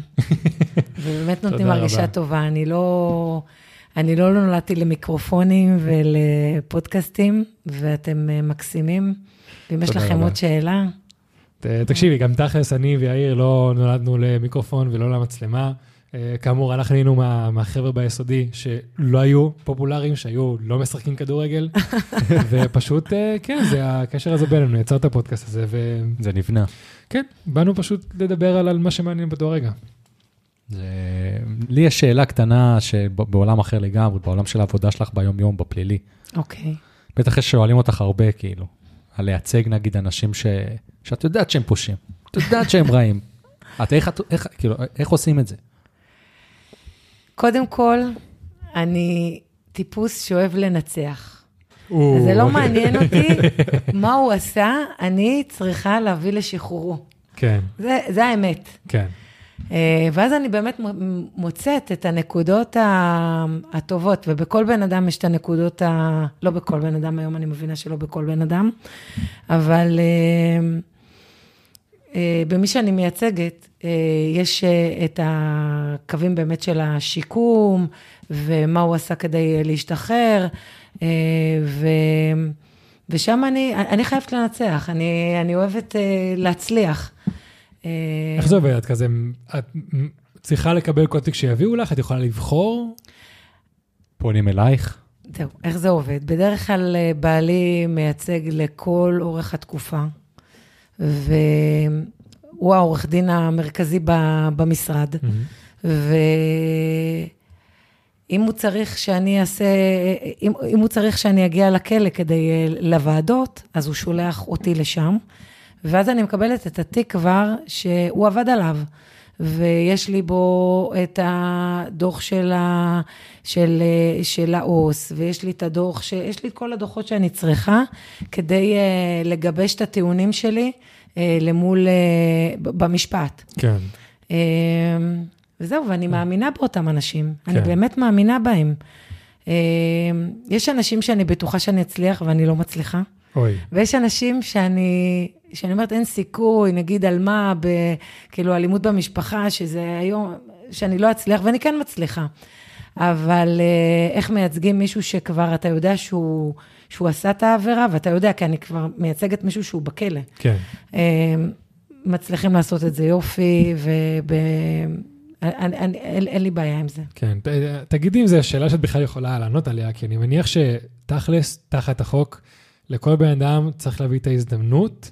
Speaker 4: [laughs] ובאמת נותנים הרגשה
Speaker 1: רבה.
Speaker 4: טובה. אני לא... אני לא נולדתי למיקרופונים ולפודקאסטים, ואתם אה, מקסימים. ואם יש לכם. עוד שאלה,
Speaker 1: תקשיבי, גם תכלס, אני ויאיר לא נולדנו למיקרופון ולא למצלמה. אה, כאמור, אנחנו היינו מה- מהחבר'ה ביסודי שלא היו פופולריים, שהיו לא משחקים כדורגל, [laughs] ופשוט, אה, כן, זה הקשר הזה בינינו, יצר את הפודקאסט הזה,
Speaker 3: זה נבנה.
Speaker 1: וכן, באנו פשוט לדבר על, על מה שמעניין באותו רגע.
Speaker 3: זה... לי יש שאלה קטנה שבעולם אחר לגמרי, בעולם של העבודה שלך ביום-יום, בפלילי.
Speaker 4: אוקיי.
Speaker 3: בטח יש שואלים אותך הרבה, כאילו, על לייצג נגיד אנשים ש... שאת יודעת שהם פושעים, את יודעת שהם רעים. את איך, איך, כאילו, איך עושים את זה?
Speaker 4: קודם כל, אני טיפוס שאוהב לנצח. אז זה לא מעניין אותי מה הוא עשה, אני צריכה להביא לשחרורו.
Speaker 1: כן,
Speaker 4: זה, זה האמת.
Speaker 1: כן.
Speaker 4: אה, ואז אני באמת מוצאת את הנקודות הטובות, ובכל בן אדם יש את הנקודות ה... לא בכל בן אדם, היום אני מבינה שלא בכל בן אדם, אבל אה, במי שאני מייצגת, אה, יש אה, את הקווים באמת של השיקום, ומה הוא עשה כדי אה, להשתחרר, אה, ו... ושם אני, אני חייבת לנצח, אני, אני אוהבת אה, להצליח. אה,
Speaker 1: איך זה עובד? את כזה, את צריכה לקבל קוטק שיביאו לך? את יכולה לבחור?
Speaker 3: פונים אלייך?
Speaker 4: זהו, איך זה עובד? בדרך כלל אה, בעלי מייצג לכל אורך התקופה, והוא העורך דין המרכזי במשרד, ואם הוא צריך שאני אעשה, אם, אם הוא צריך שאני אגיע לכלא כדי, אה, לוועדות, אז הוא שולח אותי לשם, ואז אני מקבלת את התיק כבר שהוא עבד עליו. ויש לי בו את הדוח של, ה, של, של העו"ס, ויש לי את הדוח, ש, יש לי את כל הדוחות שאני צריכה כדי uh, לגבש את הטיעונים שלי uh, למול, uh, במשפט.
Speaker 1: כן.
Speaker 4: Uh, וזהו, ואני מאמינה באותם אנשים, אני
Speaker 1: כן.
Speaker 4: באמת מאמינה בהם. Uh, יש אנשים שאני בטוחה שאני אצליח ואני לא מצליחה.
Speaker 1: אוי.
Speaker 4: ויש אנשים שאני, שאני אומרת, אין סיכוי, נגיד על מה, ב, כאילו אלימות במשפחה, שזה היום, שאני לא אצליח, ואני כן מצליחה. אבל אה, איך מייצגים מישהו שכבר אתה יודע שהוא, שהוא עשה את העבירה, ואתה יודע, כי אני כבר מייצגת מישהו שהוא בכלא.
Speaker 1: כן.
Speaker 4: אה, מצליחים לעשות את זה יופי, וב... אני, אני, אין, אין לי בעיה עם זה.
Speaker 1: כן, ת- תגידי אם זו שאלה שאת בכלל יכולה לענות עליה, כי אני מניח שתכלס, תחת החוק, לכל בן אדם צריך להביא את ההזדמנות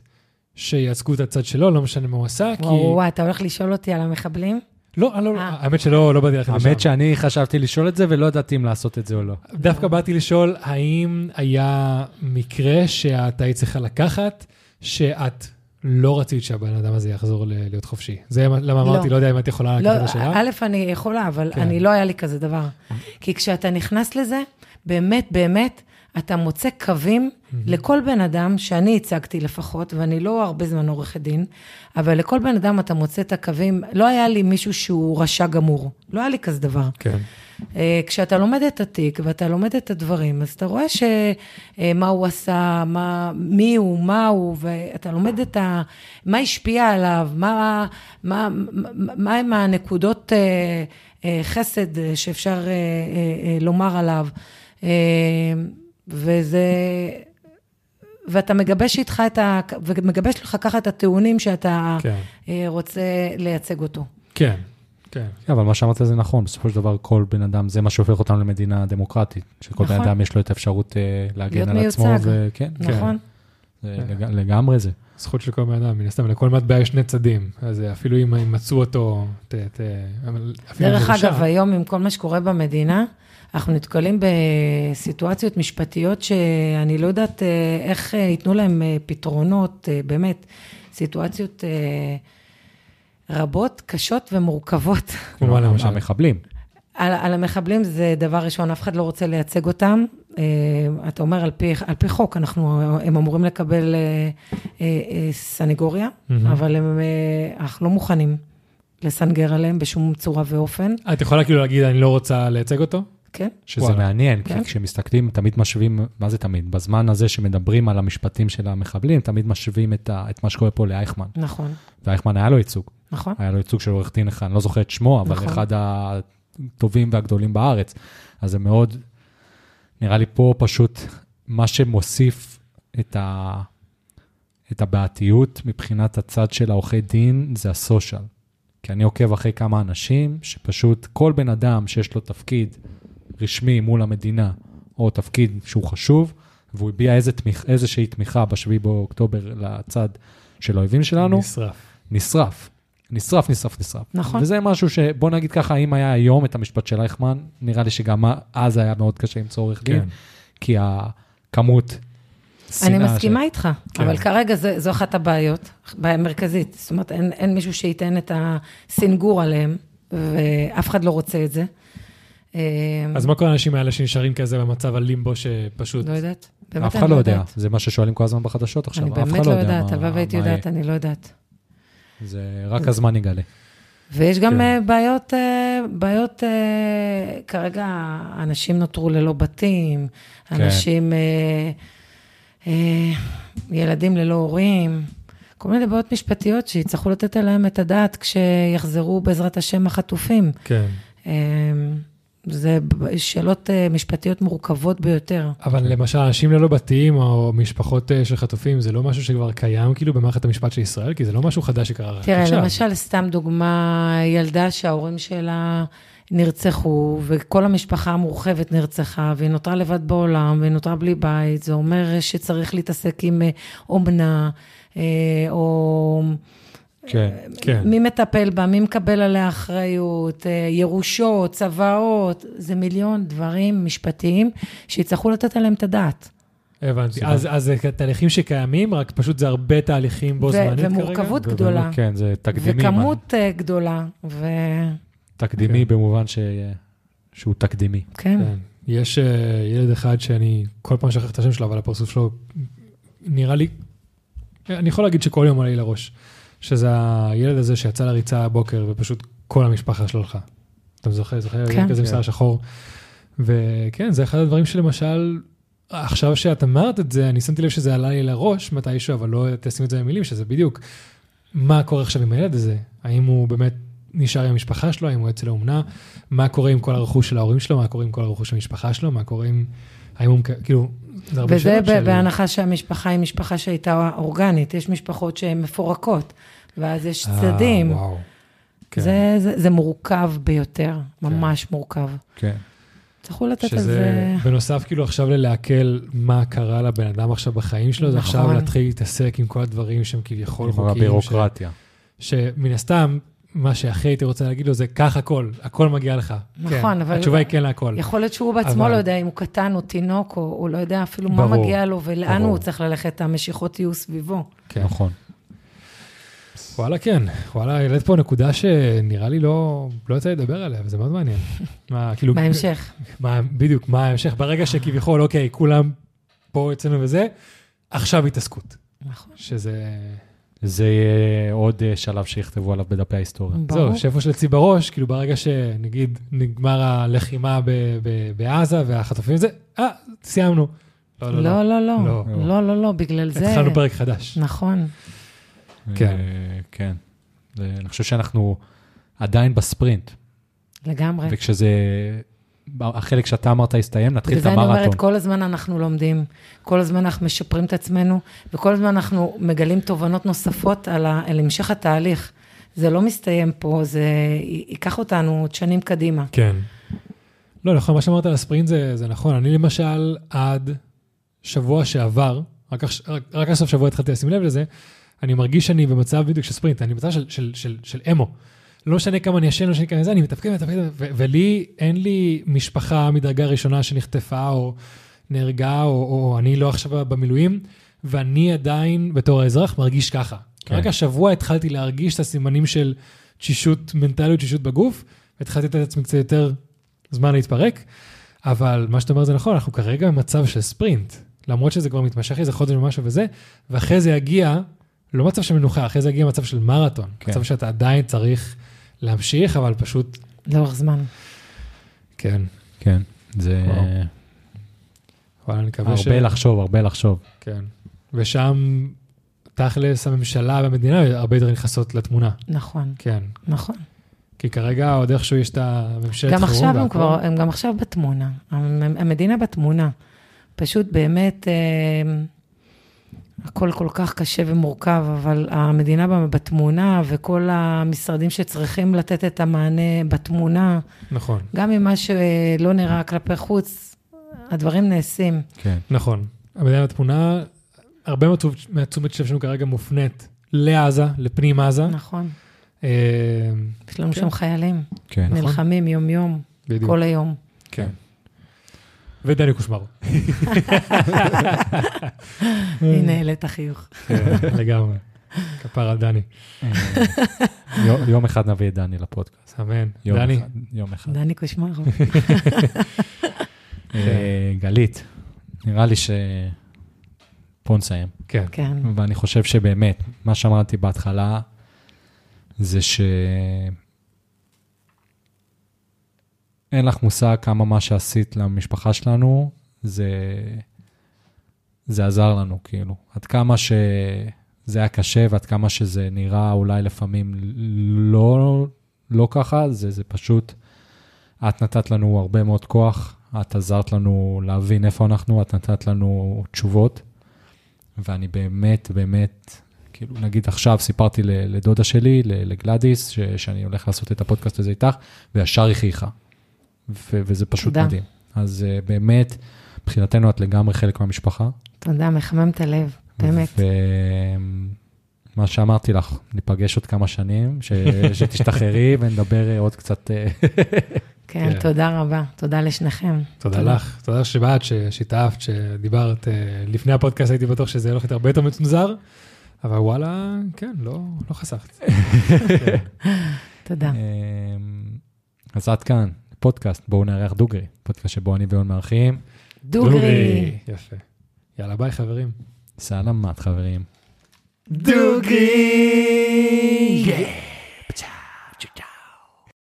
Speaker 1: שייצגו את הצד שלו, לא משנה מה הוא עשה, כי...
Speaker 4: וואו, וואו, אתה הולך לשאול אותי על המחבלים?
Speaker 1: לא, לא,
Speaker 4: אה.
Speaker 1: האמת שלא לא באתי ללכת לשם.
Speaker 3: האמת שאני חשבתי לשאול את זה ולא ידעתי אם לעשות את זה או לא.
Speaker 1: דווקא באתי לשאול, האם היה מקרה שאת היית צריכה לקחת, שאת לא רצית שהבן אדם הזה יחזור ל- להיות חופשי? זה למה
Speaker 4: לא.
Speaker 1: אמרתי, לא יודע אם את יכולה
Speaker 4: לא,
Speaker 1: לקחת את השאלה.
Speaker 4: א', אני יכולה, אבל
Speaker 1: כן.
Speaker 4: אני לא היה לי כזה דבר. כי כשאתה נכנס לזה, באמת, באמת, אתה מוצא קווים לכל בן אדם, שאני הצגתי לפחות, ואני לא הרבה זמן עורכת דין, אבל לכל בן אדם אתה מוצא את הקווים, לא היה לי מישהו שהוא רשע גמור, לא היה לי כזה דבר.
Speaker 1: כן,
Speaker 4: אה, כשאתה לומד את התיק ואתה לומד את הדברים, אז אתה רואה ש, אה, מה הוא עשה, מה, מי הוא, מה הוא, ואתה לומד את ה... מה השפיע עליו, מה, מה, מה, מה הם הנקודות אה, חסד שאפשר לומר עליו. אה, וזה... ואתה מגבש איתך את ה... ומגבש לך ככה את הטיעונים שאתה
Speaker 1: כן,
Speaker 4: אה, רוצה לייצג אותו.
Speaker 1: כן, כן.
Speaker 3: כן, אבל מה שאמרת זה נכון, בסופו של דבר כל בן אדם, זה מה שהופך אותנו למדינה דמוקרטית, שכל בן
Speaker 4: נכון.
Speaker 3: אדם יש לו את האפשרות אה, להגן על עצמו,
Speaker 4: מיוצג.
Speaker 3: וכן,
Speaker 4: נכון?
Speaker 3: זה לג- לגמרי זה.
Speaker 1: זכות של כל בן אדם, מן הסתם, לכל מטבע יש שני צדים. אז אפילו אם מצאו אותו, ת... ת אבל אפילו אם
Speaker 4: דרך אגב, היום עם כל מה שקורה במדינה, אנחנו נתקלים בסיטואציות משפטיות שאני לא יודעת אה, איך אה, ייתנו להם אה, פתרונות, באמת, סיטואציות רבות, קשות ומורכבות.
Speaker 1: כמו למשל?
Speaker 3: המחבלים.
Speaker 4: על, על המחבלים זה דבר ראשון, אף אחד לא רוצה לייצג אותם. אה, אתה אומר, על פי, על פי חוק, אנחנו, הם אמורים לקבל אה, אה, אה, סנגוריה,
Speaker 1: מהמם.
Speaker 4: אבל הם, אה, אנחנו לא מוכנים לסנגר עליהם בשום צורה ואופן.
Speaker 1: את יכולה כאילו להגיד, אני לא רוצה לייצג אותו?
Speaker 4: כן,
Speaker 3: שזה
Speaker 1: וואלה.
Speaker 3: מעניין,
Speaker 4: כן.
Speaker 3: כי כשמסתכלים, תמיד משווים, מה זה תמיד? בזמן הזה שמדברים על המשפטים של המחבלים, תמיד משווים את, ה, את מה שקורה פה לאייכמן.
Speaker 4: נכון,
Speaker 3: ואייכמן היה לו ייצוג.
Speaker 4: נכון.
Speaker 3: היה לו ייצוג של עורך דין אחד, אני לא זוכר את שמו, אבל
Speaker 4: נכון.
Speaker 3: אחד הטובים והגדולים בארץ. אז זה מאוד, נראה לי פה פשוט מה שמוסיף את, ה, את הבעייתיות מבחינת הצד של העורכי דין, זה הסושיאל. כי אני עוקב אחרי כמה אנשים שפשוט כל בן אדם שיש לו תפקיד רשמי מול המדינה, או תפקיד שהוא חשוב, והוא הביע איזה תמיכ, איזושהי תמיכה ב-7 באוקטובר לצד של האויבים שלנו,
Speaker 1: נשרף.
Speaker 3: נשרף. נשרף, נשרף, נשרף.
Speaker 4: נכון.
Speaker 3: וזה משהו שבוא נגיד ככה, אם היה היום את המשפט של אייכמן, נראה לי שגם אז היה מאוד קשה למצוא עורך דין,
Speaker 1: כן.
Speaker 3: כי הכמות...
Speaker 4: אני מסכימה איתך,
Speaker 1: כן.
Speaker 4: אבל כרגע זה- זו אחת הבעיות, בעיה מרכזית. זאת אומרת, אין, אין מישהו שייתן את הסינגור עליהם, ואף אחד לא רוצה את זה. אה,
Speaker 1: אז מה כל האנשים האלה שנשארים כזה במצב הלימבו שפשוט...
Speaker 4: לא יודעת.
Speaker 3: אף אחד
Speaker 4: אני
Speaker 3: לא יודע. זה מה ששואלים כל הזמן בחדשות עכשיו,
Speaker 4: אני באמת
Speaker 3: לא
Speaker 4: לא
Speaker 3: יודע
Speaker 4: יודעת, הלוואי והייתי יודעת. אני לא יודעת.
Speaker 3: זה רק הזמן יגלה.
Speaker 4: ויש גם
Speaker 1: כן.
Speaker 4: אה, בעיות, אה, בעיות, אה, כרגע אנשים נותרו ללא בתים,
Speaker 3: כן.
Speaker 4: אנשים, ילדים ללא הורים, כל מיני בעיות משפטיות שיצטרכו לתת עליהן את הדעת כשיחזרו בעזרת השם החטופים.
Speaker 1: כן.
Speaker 4: זה שאלות אה, משפטיות מורכבות ביותר.
Speaker 1: אבל למשל, אנשים ללא בתים או משפחות אה, של חטופים, זה לא משהו שכבר קיים כאילו במערכת המשפט של ישראל? כי זה לא משהו חדש שקרה רק
Speaker 4: תראה,
Speaker 1: עכשיו.
Speaker 4: למשל, סתם דוגמה, ילדה שההורים שלה נרצחו, וכל המשפחה המורחבת נרצחה, והיא נותרה לבד בעולם, והיא נותרה בלי בית, זה אומר שצריך להתעסק עם אה, אומנה, או
Speaker 3: כן.
Speaker 1: כן.
Speaker 4: מי מטפל בה, מי מקבל עליה אחריות, אה, ירושות, צוואות, זה מיליון דברים משפטיים שיצטרכו לתת עליהם את הדעת.
Speaker 1: הבנתי. אז אז זה תהליכים שקיימים, רק פשוט זה הרבה תהליכים בו זמנית כרגע?
Speaker 4: ומורכבות גדולה.
Speaker 3: כן, זה תקדימי.
Speaker 4: וכמות אה, גדולה.
Speaker 3: תקדימי
Speaker 1: כן.
Speaker 3: במובן ש... שהוא תקדימי.
Speaker 1: כן. יש אה, ילד אחד שאני כל פעם שוכח את השם שלו, אבל הפרצוף שלו נראה לי, אני יכול להגיד שכל יום עולה לי לראש, שזה הילד הזה שיצא לריצה הבוקר ופשוט כל המשפחה שלו הלכה. אתה זוכר? זוכר?
Speaker 4: כן.
Speaker 1: ילד כזה עם
Speaker 3: כן.
Speaker 1: שחור. וכן, זה אחד הדברים שלמשל, עכשיו שאת אמרת את זה, אני שמתי לב שזה עלה לי לראש מתישהו, אבל לא תשים את זה במילים, שזה בדיוק מה קורה עכשיו עם הילד הזה. האם הוא באמת נשאר עם המשפחה שלו, האם הוא אצל האומנה, מה קורה עם כל הרכוש של ההורים שלו, מה קורה עם כל הרכוש של המשפחה שלו, מה קורה עם... האם הוא, כאילו, זה הרבה
Speaker 4: וזה
Speaker 1: שאלות
Speaker 4: ב-
Speaker 1: של...
Speaker 4: בהנחה שהמשפחה היא משפחה שהייתה אורגנית, יש משפחות שהן מפורקות, ואז יש
Speaker 1: אה,
Speaker 4: צדדים.
Speaker 1: וואו. כן.
Speaker 4: זה, זה, זה מורכב ביותר, ממש מורכב.
Speaker 3: כן.
Speaker 4: צריכו לתת על
Speaker 1: שזה
Speaker 4: זה...
Speaker 1: בנוסף כאילו עכשיו ללעכל מה קרה לבן אדם עכשיו בחיים שלו, זה עכשיו
Speaker 4: נכון.
Speaker 1: להתחיל להתעסק עם כל הדברים שהם כביכול
Speaker 3: עם
Speaker 1: חוקיים. ש-
Speaker 3: הבירוקרטיה.
Speaker 1: שמן הסתם, מה שהכי הייתי רוצה להגיד לו זה, קח הכל, הכל מגיע לך.
Speaker 4: נכון,
Speaker 1: כן,
Speaker 4: אבל-
Speaker 1: התשובה היא כן להכל.
Speaker 4: יכול להיות שהוא בעצמו
Speaker 1: אבל-
Speaker 4: לא יודע אם הוא קטן או תינוק, או הוא לא יודע אפילו מה
Speaker 1: ברור,
Speaker 4: מגיע לו ולאן
Speaker 1: ברור.
Speaker 4: הוא צריך ללכת, המשיכות יהיו סביבו.
Speaker 1: כן.
Speaker 3: נכון.
Speaker 1: וואלה, כן. וואלה, העלית פה נקודה שנראה לי לא, לא יצא לדבר עליה, וזה מאוד מעניין. [laughs] מה, כאילו...
Speaker 4: בהמשך. [laughs]
Speaker 1: מה, בדיוק, מה ההמשך? ברגע שכביכול, אוקיי, כולם פה אצלנו וזה, עכשיו התעסקות.
Speaker 4: נכון.
Speaker 1: שזה...
Speaker 3: זה יהיה עוד אה, שלב שיכתבו עליו בדפי ההיסטוריה.
Speaker 4: ברור.
Speaker 1: זהו, שאיפה של אצלי בראש, כאילו ברגע שנגיד נגמר הלחימה ב- ב- בעזה והחטופים וזה, אה, סיימנו. לא, לא,
Speaker 4: לא,
Speaker 1: לא.
Speaker 4: לא, לא.
Speaker 1: לא.
Speaker 4: לא, לא, לא, בגלל זה...
Speaker 1: התחלנו פרק חדש.
Speaker 4: נכון.
Speaker 1: כן.
Speaker 3: אה, כן. זה- אני חושב שאנחנו עדיין בספרינט,
Speaker 4: לגמרי.
Speaker 3: וכשזה, החלק שאתה אמרת הסתיים, נתחיל
Speaker 4: בגלל
Speaker 3: את
Speaker 4: זה אני אומרת,
Speaker 3: המרתון.
Speaker 4: כל הזמן אנחנו לומדים, כל הזמן אנחנו משפרים את עצמנו, וכל הזמן אנחנו מגלים תובנות נוספות על, ה, על המשך התהליך. זה לא מסתיים פה, זה ייקח אותנו עוד שנים קדימה.
Speaker 1: כן. לא, נכון, מה שאמרת על הספרינט זה, זה נכון. אני למשל, עד שבוע שעבר, רק, רק, רק הסוף שבוע התחלתי לשים לב לזה, אני מרגיש שאני במצב בדיוק של ספרינט, אני במצב של, של, של, של אמו. לא משנה כמה אני ישן, לא משנה כמה זה, אני מתפקד, מתפקד, ולי, אין לי משפחה מדרגה ראשונה שנחטפה או נהרגה, או, או אני לא עכשיו במילואים, ואני עדיין, בתור האזרח, מרגיש ככה.
Speaker 3: כן.
Speaker 1: רק השבוע התחלתי להרגיש את הסימנים של תשישות מנטליות, תשישות בגוף, והתחלתי לתת לעצמי קצת יותר זמן להתפרק, אבל מה שאתה אומר זה נכון, אנחנו כרגע במצב של ספרינט, למרות שזה כבר מתמשך איזה חודש ומשהו וזה, ואחרי זה יגיע, לא מצב של מנוחה, אחרי זה יגיע מצב של מרתון,
Speaker 3: כן.
Speaker 1: מצב שאתה עדיין צריך להמשיך, אבל פשוט,
Speaker 4: לאורך זמן.
Speaker 1: כן.
Speaker 3: כן. זה.
Speaker 1: אבל אני מקווה ש...
Speaker 3: הרבה לחשוב, הרבה לחשוב.
Speaker 1: כן. ושם, תכלס, הממשלה והמדינה הרבה יותר נכנסות לתמונה.
Speaker 4: נכון,
Speaker 1: כן.
Speaker 4: נכון.
Speaker 1: כי כרגע עוד איכשהו יש את הממשלת
Speaker 4: גם
Speaker 1: חירום
Speaker 4: עכשיו הם. כבר, הם גם עכשיו בתמונה. המ- המדינה בתמונה. פשוט באמת, אה, הכל כל כך קשה ומורכב, אבל המדינה בתמונה, וכל המשרדים שצריכים לתת את המענה בתמונה,
Speaker 1: נכון,
Speaker 4: גם אם מה שלא נראה כלפי חוץ, הדברים נעשים.
Speaker 3: כן.
Speaker 1: נכון. המדינה בתמונה, הרבה מהתשומת שלנו כרגע מופנית לעזה, לפנים עזה.
Speaker 4: נכון.
Speaker 1: אה,
Speaker 4: יש לנו
Speaker 1: כן.
Speaker 4: שם חיילים,
Speaker 3: כן.
Speaker 1: נכון.
Speaker 4: נלחמים יום-יום. כל היום.
Speaker 1: כן. ודני קושמרו.
Speaker 4: הנה, העלית חיוך.
Speaker 1: כן, לגמרי. כפר על דני.
Speaker 3: יום- אחד נביא את דני לפודקאסט.
Speaker 1: אמן. דני,
Speaker 3: יום אחד.
Speaker 4: דני קושמרו.
Speaker 3: אה, גלית, נראה לי ש... פה נסיים.
Speaker 1: כן.
Speaker 4: כן,
Speaker 3: ואני חושב שבאמת, מה שאמרתי בהתחלה, זה ש... אין לך מושג כמה מה שעשית למשפחה שלנו, זה... זה עזר לנו, כאילו. עד כמה שזה היה קשה ועד כמה שזה נראה אולי לפעמים לא, לא ככה, זה, זה פשוט... את נתת לנו הרבה מאוד כוח, את עזרת לנו להבין איפה אנחנו, את נתת לנו תשובות. ואני באמת, באמת, כאילו, נגיד עכשיו סיפרתי לדודה שלי, לגלדיס, ש- שאני הולך לעשות את הפודקאסט הזה איתך, וישר היא חייכה. ו- וזה פשוט
Speaker 4: תודה.
Speaker 3: מדהים. אז uh, באמת, מבחינתנו את לגמרי חלק מהמשפחה.
Speaker 4: תודה, מחמם את הלב, באמת.
Speaker 3: ומה שאמרתי לך, ניפגש עוד כמה שנים, ש- [laughs] שתשתחררי ונדבר אה, עוד קצת. אה, [laughs]
Speaker 4: כן,
Speaker 1: כן.
Speaker 4: תודה רבה. תודה לשניכם.
Speaker 1: תודה לך. תודה שבאת, ששיתפת, שדיברת. לפני הפודקאסט הייתי בטוח שזה הולך להיות הרבה יותר מצונזר, אבל וואלה, כן, לא לא חסכת. [laughs] כן.
Speaker 4: תודה.
Speaker 3: אז עד כאן, פודקאסט, בואו נארח דוגרי, פודקאסט שבו אני ויון מארחים.
Speaker 4: דוגרי. דוגרי.
Speaker 1: יפה. יאללה, ביי חברים.
Speaker 3: סלמת חברים.
Speaker 2: דוגרי! Yeah.